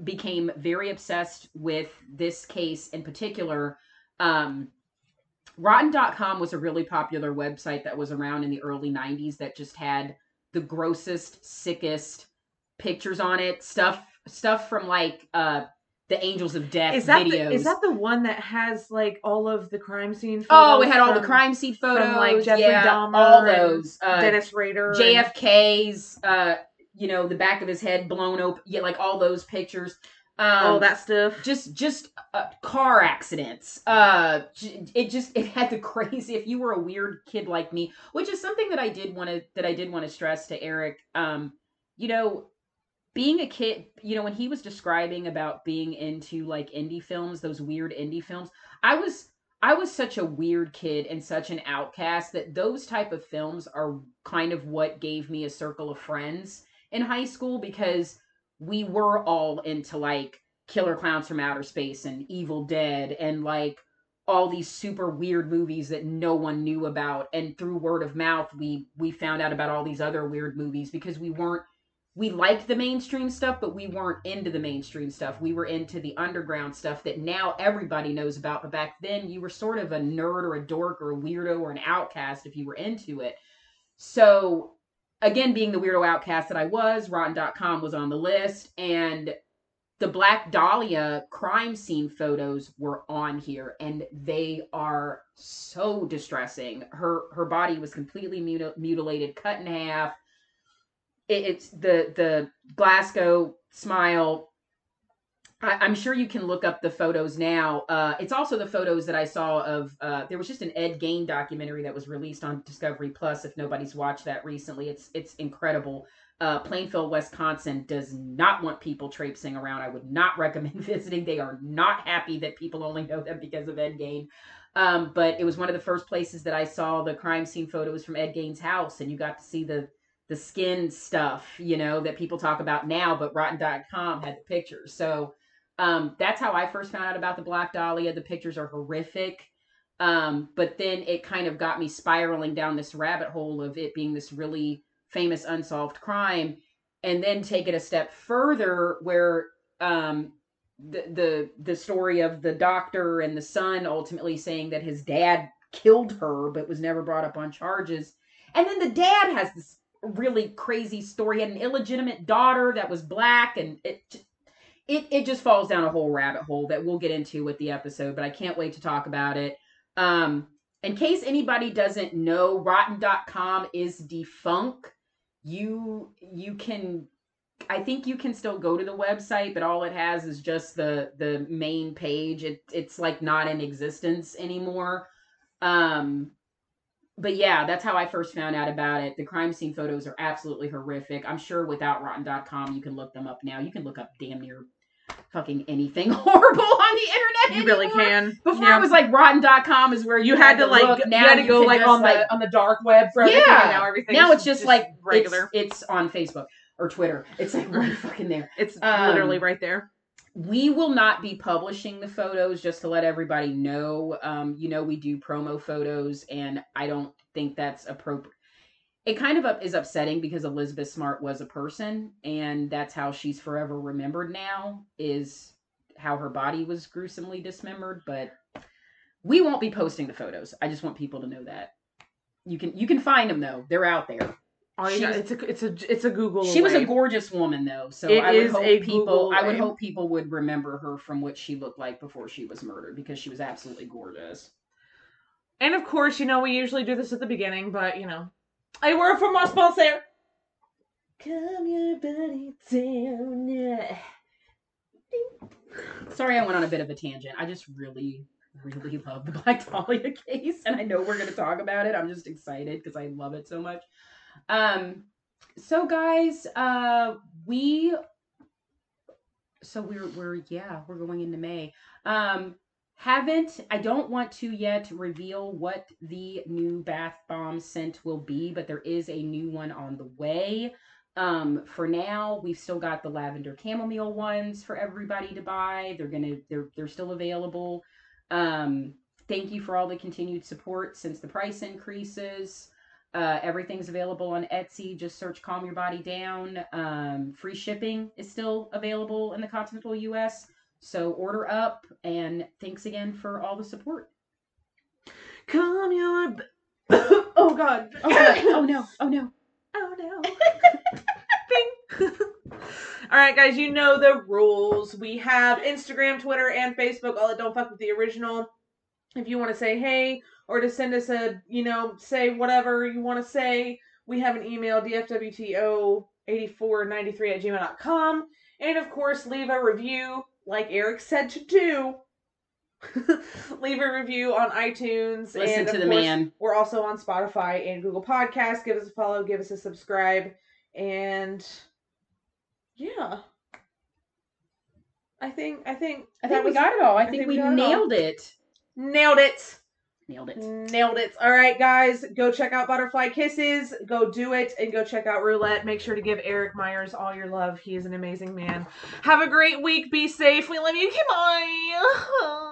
became very obsessed with this case in particular. Um, Rotten.com was a really popular website that was around in the early 90s that just had the grossest, sickest pictures on it. Stuff stuff from like uh the Angels of Death Is that videos. the, is that the one that has like all of the crime scene? oh, it had all the crime scene photos, from, like, Jeffrey yeah, Dahmer all those. Uh, Dennis Rader, JFK's, uh, you know, the back of his head blown open, yeah, like all those pictures. Um, all that stuff. just just uh, car accidents uh it just it had the crazy if you were a weird kid like me which is something that i did want to that i did want to stress to erik um you know being a kid you know when he was describing about being into like indie films those weird indie films i was i was such a weird kid and such an outcast that those type of films are kind of what gave me a circle of friends in high school because we were all into like killer clowns from outer space and evil dead and like all these super weird movies that no one knew about. And through word of mouth we we found out about all these other weird movies because we weren't we liked the mainstream stuff but we weren't into the mainstream stuff we were into the underground stuff that now everybody knows about but back then you were sort of a nerd or a dork or a weirdo or an outcast if you were into it so again, being the weirdo outcast that I was, Rotten.com was on the list, and the Black Dahlia crime scene photos were on here, and they are so distressing. Her her body was completely muti- mutilated, cut in half. It, it's the the Glasgow smile. I, I'm sure you can look up the photos now. Uh, it's also the photos that I saw of. Uh, there was just an Ed Gein documentary that was released on Discovery Plus. If nobody's watched that recently, it's it's incredible. Uh, Plainfield, Wisconsin does not want people traipsing around. I would not recommend visiting. They are not happy that people only know them because of Ed Gein. Um, but it was one of the first places that I saw the crime scene photos from Ed Gein's house, and you got to see the the skin stuff, you know, that people talk about now, but Rotten.com had the pictures. So um, that's how I first found out about the Black Dahlia. The pictures are horrific. Um, but then it kind of got me spiraling down this rabbit hole of it being this really famous unsolved crime. And then take it a step further where um, the, the the story of the doctor and the son ultimately saying that his dad killed her but was never brought up on charges. And then the dad has this really crazy story. He had an illegitimate daughter that was black, and it it it just falls down a whole rabbit hole that we'll get into with the episode. But I can't wait to talk about it. Um, in case anybody doesn't know, Rotten.com is defunct. You you can I think you can still go to the website, but all it has is just the the main page. It it's like not in existence anymore. Um but yeah, that's how I first found out about it. The crime scene photos are absolutely horrific. I'm sure without rotten.com you can look them up now. You can look up damn near fucking anything horrible on the internet. You really can. Before Yeah. it was like rotten.com is where you, you had to like look. you had to go like just, on the on the dark web for everything. Yeah. And now everything. now it's just, like regular. It's, it's on Facebook or Twitter. It's like right fucking there. It's, um, literally right there. We will not be publishing the photos just to let everybody know. Um you know we do promo photos and i don't think that's appropriate it kind of up is upsetting because elizabeth smart was a person and that's how she's forever remembered now is how her body was gruesomely dismembered but we won't be posting the photos. I just want people to know that. You can you can find them though. They're out there All you she was- it's a it's a it's a Google. she was a gorgeous woman, though, so It I would hope a people. Google I would away. hope people would remember her from what she looked like before she was murdered because she was absolutely gorgeous. And of course, you know we usually do this at the beginning, but you know, a word from our sponsor. Calm your body down. yeah. Sorry, I went on a bit of a tangent. I just really, really love the Black Dahlia case, and I know we're going to talk about it. I'm just excited because I love it so much. Um, so guys, uh, we, so we're we're yeah, we're going into May. Um, haven't I don't want to yet reveal what the new bath bomb scent will be, but there is a new one on the way. Um, for now, we've still got the lavender chamomile ones for everybody to buy. They're gonna they're they're still available. Um, thank you for all the continued support since the price increases. Uh, everything's available on Etsy. Just search "Calm Your Body Down." Um, free shipping is still available in the continental U.S. So order up, and thanks again for all the support. Come your. b- oh God. Oh, God. oh no! Oh no! Oh no. Bing. All right, guys, you know the rules. We have Instagram, Twitter, and Facebook. All that don't fuck with the original. If you want to say hey or to send us a, you know, say whatever you want to say, we have an email, dfwto8493 at gmail.com. And of course, leave a review, like Erik said to do. leave a review on iTunes. Listen and to the course, man. we're also on Spotify and Google Podcasts. Give us a follow, give us a subscribe, and yeah. I think I think I think we got it all. I, I think, think we, we got it nailed it. Nailed it. Nailed it. Nailed it. All right, guys, go check out Butterfly Kisses. Go do it and go check out Roulette. Make sure to give Erik Myers all your love. He is an amazing man. Have a great week. Be safe. We love you. Goodbye.